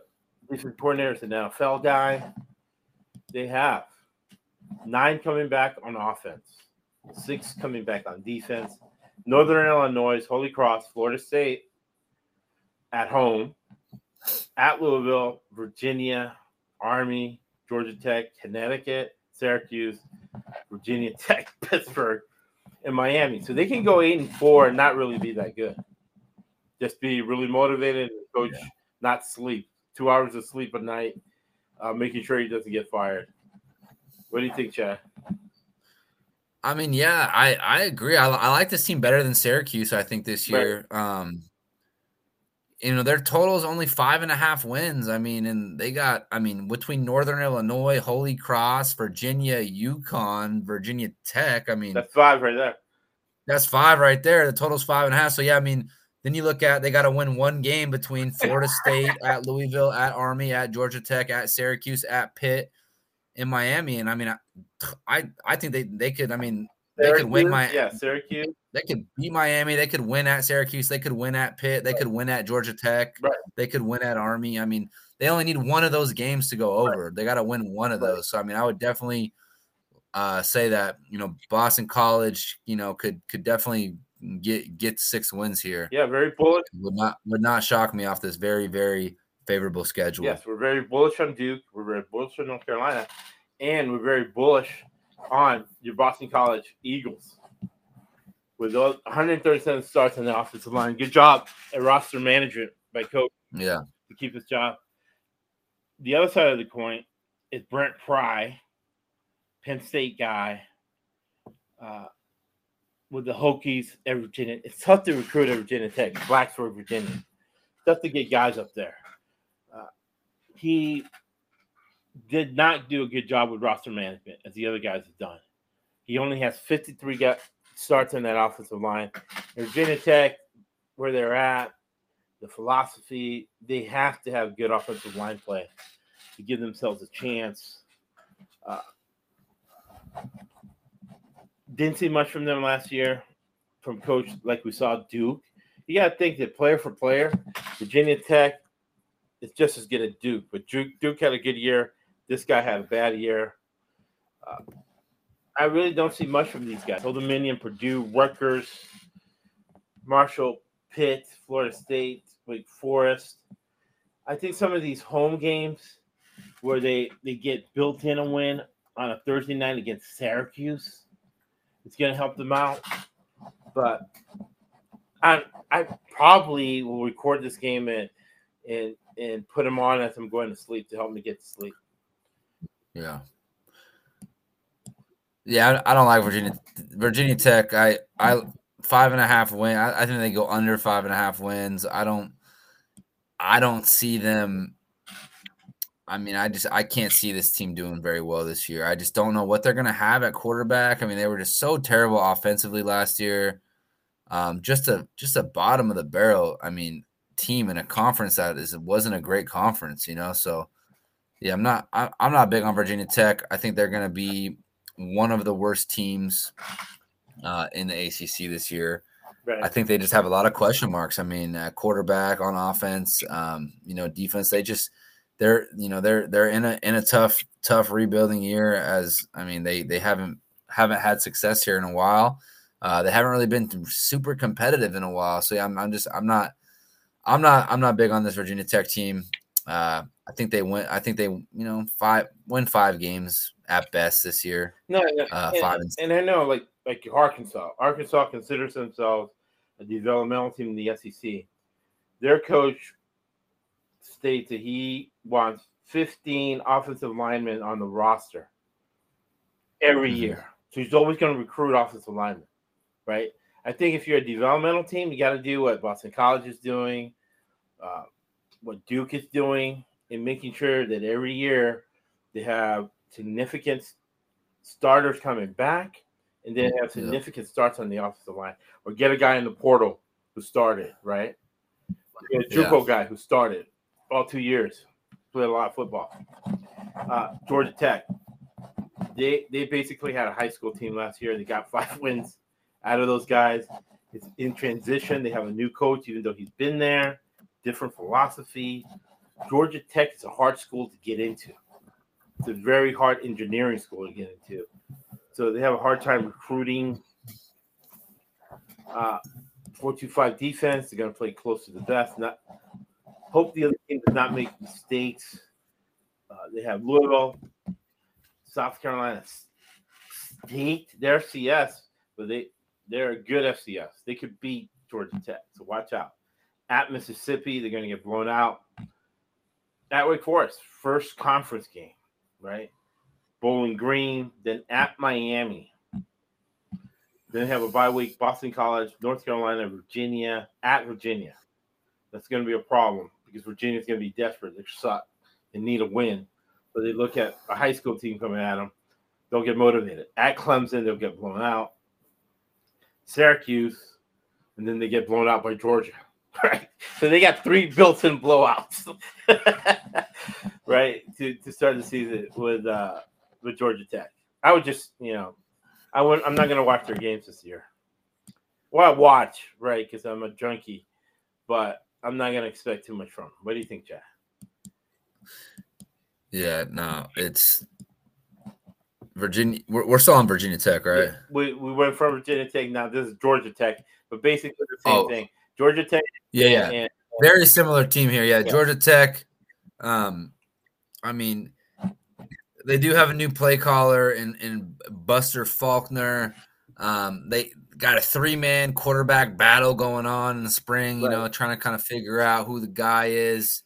Speaker 2: coordinator, is now. Fell guy. They have nine coming back on offense, six coming back on defense. Northern Illinois, Holy Cross, Florida State at home, at Louisville, Virginia, Army, Georgia Tech, Connecticut, Syracuse, Virginia Tech, Pittsburgh, and Miami. So they can go eight and four and not really be that good. Just be really motivated and coach yeah. not sleep. Two hours of sleep a night, uh, making sure he doesn't get fired. What do you think, Chad?
Speaker 3: I mean, yeah, I I agree. I, I like this team better than Syracuse. I think this year. Right. Um, you know, their total is only five and a half wins. I mean, and they got, I mean, between Northern Illinois, Holy Cross, Virginia, UConn, Virginia Tech. I mean,
Speaker 2: that's five right there.
Speaker 3: That's five right there. The total's five and a half. So, yeah, I mean, then you look at they got to win one game between Florida State at Louisville, at Army, at Georgia Tech, at Syracuse, at Pitt, in Miami. And I mean, I, I, think they, they could, I mean, they could win my
Speaker 2: yeah Syracuse.
Speaker 3: They could beat Miami. They could win at Syracuse. They could win at Pitt. They could win at Georgia Tech.
Speaker 2: Right.
Speaker 3: They could win at Army. I mean, they only need one of those games to go over. Right. They got to win one of those. So I mean, I would definitely uh, say that you know Boston College, you know, could could definitely get get six wins here.
Speaker 2: Yeah, very bullish.
Speaker 3: Would not would not shock me off this very very favorable schedule.
Speaker 2: Yes, we're very bullish on Duke. We're very bullish on North Carolina, and we're very bullish on your Boston College Eagles with 137 starts on the offensive line. Good job at roster management by coach.
Speaker 3: Yeah,
Speaker 2: to keep his job. The other side of the coin is Brent Pry, Penn State guy, uh, with the Hokies at Virginia. It's tough to recruit at Virginia Tech, Blacksburg, Virginia. Tough to get guys up there. Uh, he did not do a good job with roster management as the other guys have done. He only has 53 guys, starts on that offensive line. Virginia Tech, where they're at, the philosophy, they have to have good offensive line play to give themselves a chance. Uh, didn't see much from them last year from coach like we saw Duke. You got to think that player for player, Virginia Tech is just as good as Duke, but Duke, Duke had a good year. This guy had a bad year. Uh, I really don't see much from these guys. Old Dominion, Purdue, Rutgers, Marshall, Pitt, Florida State, Wake Forest. I think some of these home games where they they get built in a win on a Thursday night against Syracuse, it's going to help them out. But I I probably will record this game and and and put them on as I'm going to sleep to help me get to sleep.
Speaker 3: Yeah. Yeah, I, don't like Virginia Virginia Tech. I I five and a half win. I, I think they go under five and a half wins. I don't I don't see them. I mean, I just I can't see this team doing very well this year. I just don't know what they're gonna have at quarterback. I mean, they were just so terrible offensively last year. Um, just a just a bottom of the barrel. I mean, team in a conference that is wasn't a great conference, you know. So yeah, I'm not I, I'm not big on Virginia Tech. I think they're gonna be one of the worst teams uh, in the ACC this year. Right. I think they just have a lot of question marks. I mean, uh, quarterback on offense, um, you know, defense. They just they're you know they're they're in a in a tough tough rebuilding year. As I mean, they they haven't haven't had success here in a while. Uh, they haven't really been super competitive in a while. So yeah, I'm, I'm just I'm not I'm not I'm not big on this Virginia Tech team. Uh, I think they went. I think they you know five win five games at best this year.
Speaker 2: No, uh, and, five and, and I know like like Arkansas. Arkansas considers themselves a developmental team in the SEC. Their coach states that he wants 15 offensive linemen on the roster every mm-hmm. year. So he's always going to recruit offensive linemen, right? I think if you're a developmental team, you got to do what Boston College is doing, uh, what Duke is doing, and making sure that every year they have significant starters coming back and then have significant yeah. starts on the offensive line, or get a guy in the portal who started, right? Get a JUCO yeah. guy who started all two years, played a lot of football. Uh, Georgia Tech, they they basically had a high school team last year. They got five wins out of those guys. It's in transition. They have a new coach, even though he's been there. Different philosophy. Georgia Tech is a hard school to get into. It's a very hard engineering school to get into. So they have a hard time recruiting. Uh, four-two-five defense. They're going to play close to the best. Not hope the other team does not make mistakes. Uh, they have Louisville, South Carolina State. They're CS, but they they're a good FCS. They could beat Georgia Tech. So watch out. At Mississippi, they're going to get blown out. At Wake Forest, first conference game, right? Bowling Green, then at Miami. Then have a bye week, Boston College, North Carolina, Virginia, at Virginia. That's going to be a problem because Virginia's going to be desperate. They're suck. They need a win. But they look at a high school team coming at them. They'll get motivated. At Clemson, they'll get blown out. Syracuse, and then they get blown out by Georgia. Right. So they got three built-in blowouts. right. To, to start the season with uh with Georgia Tech. I would just, you know, I would I'm not gonna watch their games this year. Well, I watch, right, because I'm a junkie, but I'm not gonna expect too much from them. What do you think, Jack?
Speaker 3: Yeah, no, it's Virginia. We're, we're still on Virginia Tech, right?
Speaker 2: We we went from Virginia Tech. Now this is Georgia Tech, but basically the same
Speaker 3: Oh.
Speaker 2: thing. Georgia Tech.
Speaker 3: Yeah, yeah.
Speaker 2: And,
Speaker 3: Very similar team here. Yeah,
Speaker 2: Yeah.
Speaker 3: Georgia Tech. Um, I mean, they do have a new play caller in in Buster Faulkner. Um, they got a three man quarterback battle going on in the spring. You know, trying to kind of figure out who the guy is.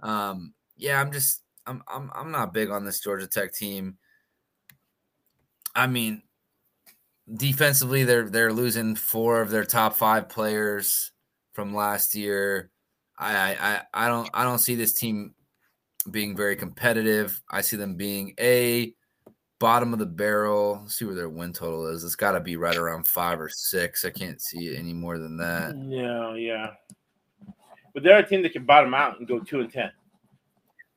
Speaker 3: Um, yeah, I'm just I'm I'm I'm not big on this Georgia Tech team. I mean, defensively, they're they're losing four of their top five players from last year. I I I don't I don't see this team being very competitive. I see them being a bottom of the barrel. Let's see where their win total is. It's got to be right around five or six. I can't see it any more than that.
Speaker 2: Yeah, yeah. But they're a team that can bottom out and go two and ten.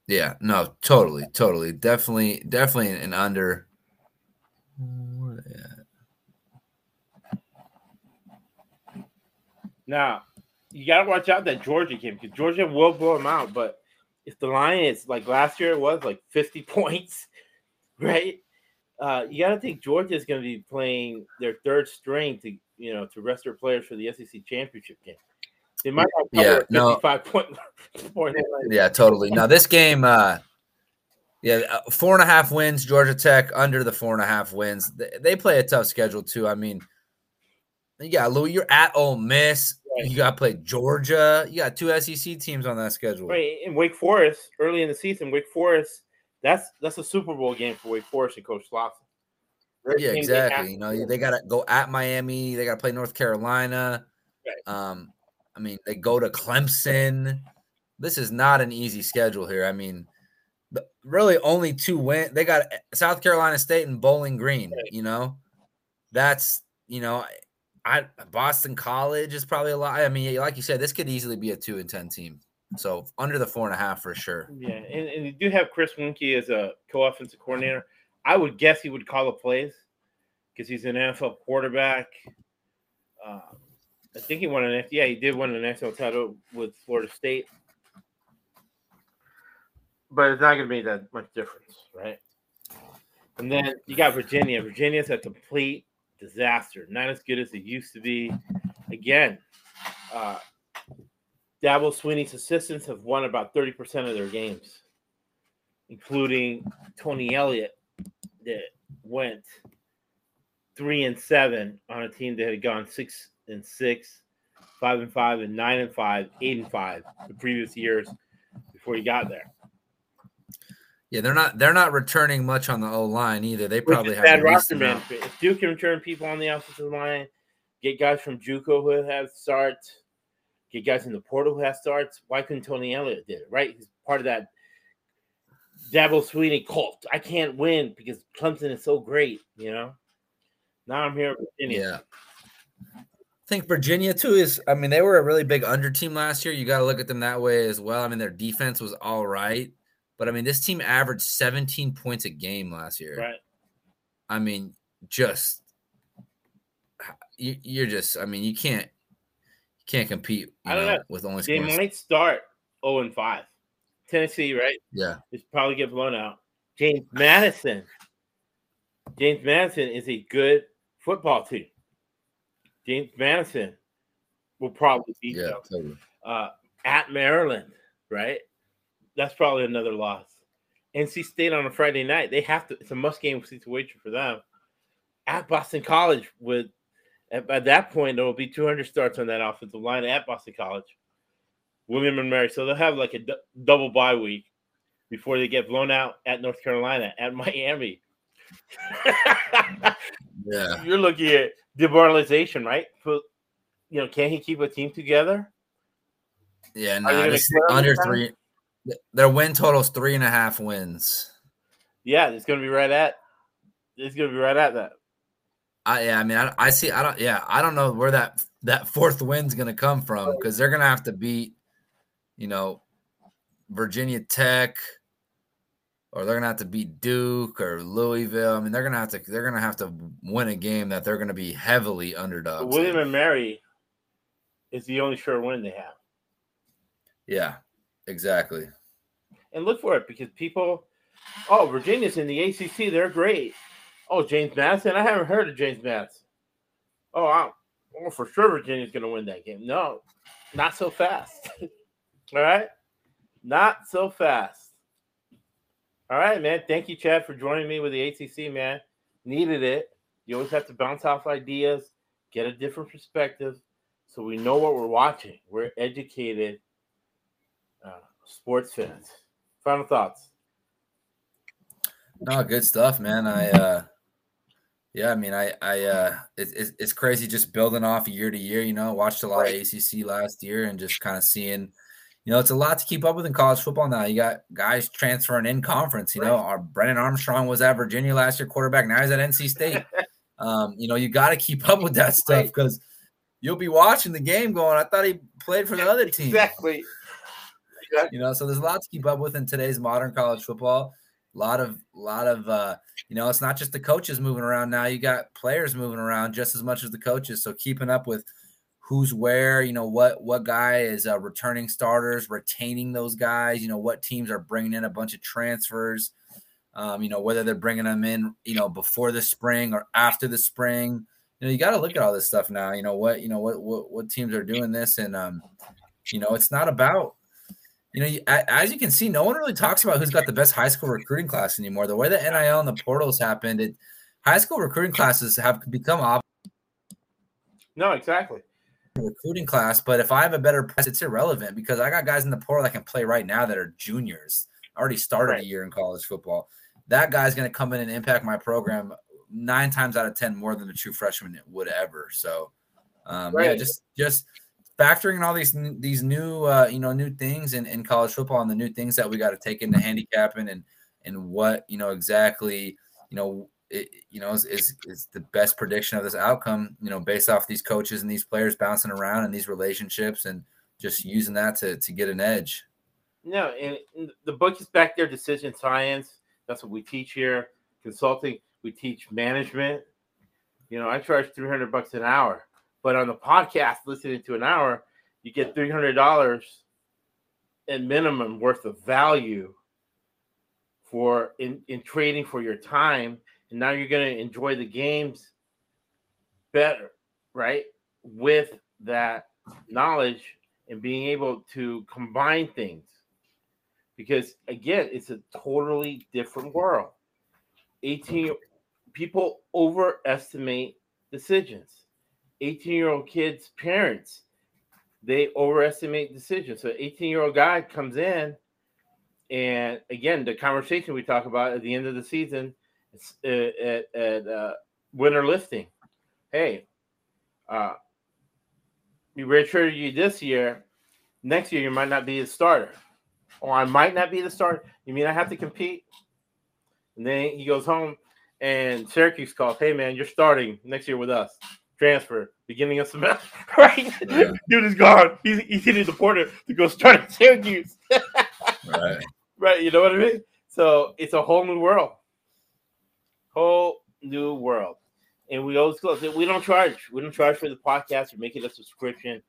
Speaker 3: Yeah, no, totally, totally, definitely, definitely an under. Where they at?
Speaker 2: Now, you got to watch out that Georgia game because Georgia will blow them out. But if the line is like last year, it was like 50 points, right? Uh, you got to think Georgia is going to be playing their third string to you know to rest their players for the SEC championship game. They might not
Speaker 3: Yeah, no.
Speaker 2: 55 point.
Speaker 3: Yeah, totally. Now this game, uh yeah, uh, four and a half wins. Georgia Tech under the four and a half wins. They, they play a tough schedule too. I mean, yeah, Louis. You're at Ole Miss.
Speaker 2: Right.
Speaker 3: You got to play Georgia. You got two SEC teams on that schedule.
Speaker 2: Right, in Wake Forest early in the season, Wake Forest that's that's a Super Bowl game for Wake Forest and Coach. They're
Speaker 3: Yeah,
Speaker 2: team they have
Speaker 3: exactly. You know, they got to go at Miami. They got to play North Carolina.
Speaker 2: Right.
Speaker 3: Um, I mean, they go to Clemson. This is not an easy schedule here. I mean, the- really only two win. They got South Carolina State and Bowling Green.
Speaker 2: Right.
Speaker 3: You know, that's you know, I Boston College is probably a lot. I mean, like you said, this could easily be a two and ten team. So under the four and a half for sure.
Speaker 2: Yeah, and, and you do have Chris Weinke as a co-offensive coordinator. I would guess he would call the plays because he's an NFL quarterback. Uh, I think he won an yeah he did win an national title with Florida State, but it's not going to be that much difference, right? And then you got Virginia. Virginia's a complete disaster, not as good as it used to be. Again, uh, Dabo Swinney's assistants have won about 30% of their games, including Tony Elliott, that went three and seven on a team that had gone six and six, five and five, and nine and five, eight and five the previous years before he got there.
Speaker 3: Yeah, they're not they're not returning much on the O line either. They probably have
Speaker 2: bad roster management. If Duke can return people on the offensive line, get guys from JUCO who have starts, get guys in the portal who have starts. Why couldn't Tony Elliott did it? Right, he's part of that Dabo Swinney cult. I can't win because Clemson is so great. You know. Now I'm here in Virginia.
Speaker 3: Yeah. I think Virginia too is I mean, they were a really big under team last year. You got to look at them that way as well. I mean, their defense was all right, but I mean, this team averaged 17 points a game last year.
Speaker 2: Right.
Speaker 3: I mean, just you, you're just. I mean, you can't can't compete.
Speaker 2: I don't
Speaker 3: know,
Speaker 2: know.
Speaker 3: with only
Speaker 2: They
Speaker 3: scoring-
Speaker 2: might start 0 and 5. Tennessee, right?
Speaker 3: Yeah,
Speaker 2: Is probably get blown out. James Madison. James Madison is a good football team. James Madison will probably beat
Speaker 3: yeah,
Speaker 2: them.
Speaker 3: totally.
Speaker 2: uh, at Maryland, right? That's probably another loss. NC State on a Friday night, they have to. It's a must-game situation for them. At Boston College, with at, by that point there will be 200 starts on that offensive line at Boston College. William and Mary, so they'll have like a d- double bye week before they get blown out at North Carolina, at Miami.
Speaker 3: Yeah,
Speaker 2: You're looking at demoralization, right? But, you know, can he keep a team together?
Speaker 3: yeah.
Speaker 2: You
Speaker 3: Nah,
Speaker 2: gonna
Speaker 3: this
Speaker 2: clear on
Speaker 3: under three. Their win total's three and a half wins.
Speaker 2: Yeah, it's going to be right at. It's going to be right at that.
Speaker 3: I yeah, I mean, I, I see. I don't. Yeah, I don't know where that that fourth win's going to come from oh. because they're going to have to beat, you know, Virginia Tech, or they're going to have to beat Duke or Louisville. I mean, they're going to have to. They're going to have to win a game that they're going to be heavily underdogs.
Speaker 2: William
Speaker 3: in.
Speaker 2: and Mary is the only sure win they have.
Speaker 3: Yeah, exactly.
Speaker 2: And look for it because people, oh, Virginia's in the ACC. They're great. Oh, James Madison. I haven't heard of James Madison. Oh, I, oh for sure Virginia's going to win that game. No, not so fast. All right. Not so fast. All right, man. Thank you, Chad, for joining me with the ACC, man. Needed it. You always have to bounce off ideas, get a different perspective, so we know what we're watching. We're educated uh, sports fans. Final thoughts.
Speaker 3: No, good stuff, man. I uh yeah, I mean, I I uh it's it's, crazy just building off year to year, you know, watched a lot
Speaker 2: Right.
Speaker 3: of ACC last year and just kind of seeing you know, it's a lot to keep up with in college football now. You got guys transferring in conference, you know. Our Brennan Armstrong was at Virginia last year, quarterback. Now he's at NC State. um, you know, you got to keep up with that stuff
Speaker 2: Right.
Speaker 3: because you'll be watching the game going, I thought he played for the other team
Speaker 2: Exactly.
Speaker 3: you know so there's a lot to keep up with in today's modern college football a lot of lot of uh you know it's not just the coaches moving around now you got players moving around just as much as the coaches. So keeping up with who's where you know what what guy is uh, returning starters retaining those guys you know what teams are bringing in a bunch of transfers um, you know whether they're bringing them in you know before the spring or after the spring. You know you got to look at all this stuff now you know what you know what what, what teams are doing this and um you know it's not about you know, as you can see, no one really talks about who's got the best high school recruiting class anymore. The way the NIL and the portals happened, it, high school recruiting classes have become op-
Speaker 2: No, exactly.
Speaker 3: recruiting class. But if I have a better price, it's irrelevant because I got guys in the portal that can play right now that are juniors. Already started
Speaker 2: Right.
Speaker 3: a year in college football. That guy's going to come in and impact my program nine times out of ten more than a true freshman would ever. So, um, yeah, just just factoring in all these these new uh, you know new things in, in college football and the new things that we got to take into handicapping and and what you know exactly you know it, you know is, is is the best prediction of this outcome you know based off these coaches and these players bouncing around and these relationships and just using that to to get an edge
Speaker 2: No, and the book is back there, decision science. That's what we teach here. Consulting, we teach management. You know, I charge 300 bucks an hour, but on the podcast, listening to an hour, you get $300 in minimum worth of value for in, in trading for your time. And now you're going to enjoy the games better, right? With that knowledge and being able to combine things because again it's a totally different world 18 people overestimate decisions 18 year old kids parents they overestimate decisions so 18 year old guy comes in and again the conversation we talk about at the end of the season uh, at, at uh, winter lifting hey uh we redshirted you this year next year you might not be a starter or I might not be the starter. You mean I have to compete? And then he goes home and Syracuse calls, hey man, you're starting next year with us. Transfer, beginning of semester. right?
Speaker 3: Yeah.
Speaker 2: Dude is gone. He's, he's hitting the porter to go start at Syracuse.
Speaker 3: right
Speaker 2: right, you know what I mean? So it's a whole new world. Whole new world. And we always close it. We don't charge. We don't charge for the podcast. We make it a subscription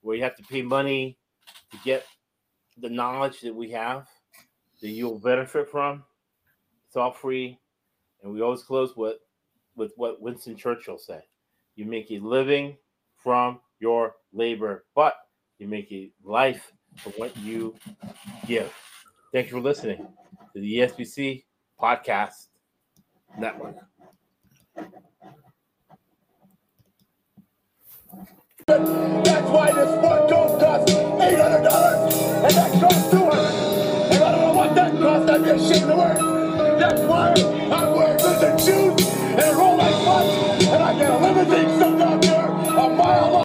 Speaker 2: where you have to pay money to get the knowledge that we have that you'll benefit from. It's all free. And we always close with with what Winston Churchill said. You make a living from your labor, but you make a life from what you give. Thank you for listening to the ESBC Podcast Network.
Speaker 4: That's why this one coat costs eight hundred dollars, and that costs two hundred. And I don't know what that costs. I'd be ashamed to wear. That's why I'm wearing lizard shoes and roll like butts, and I get a limousine stuck out there a mile long.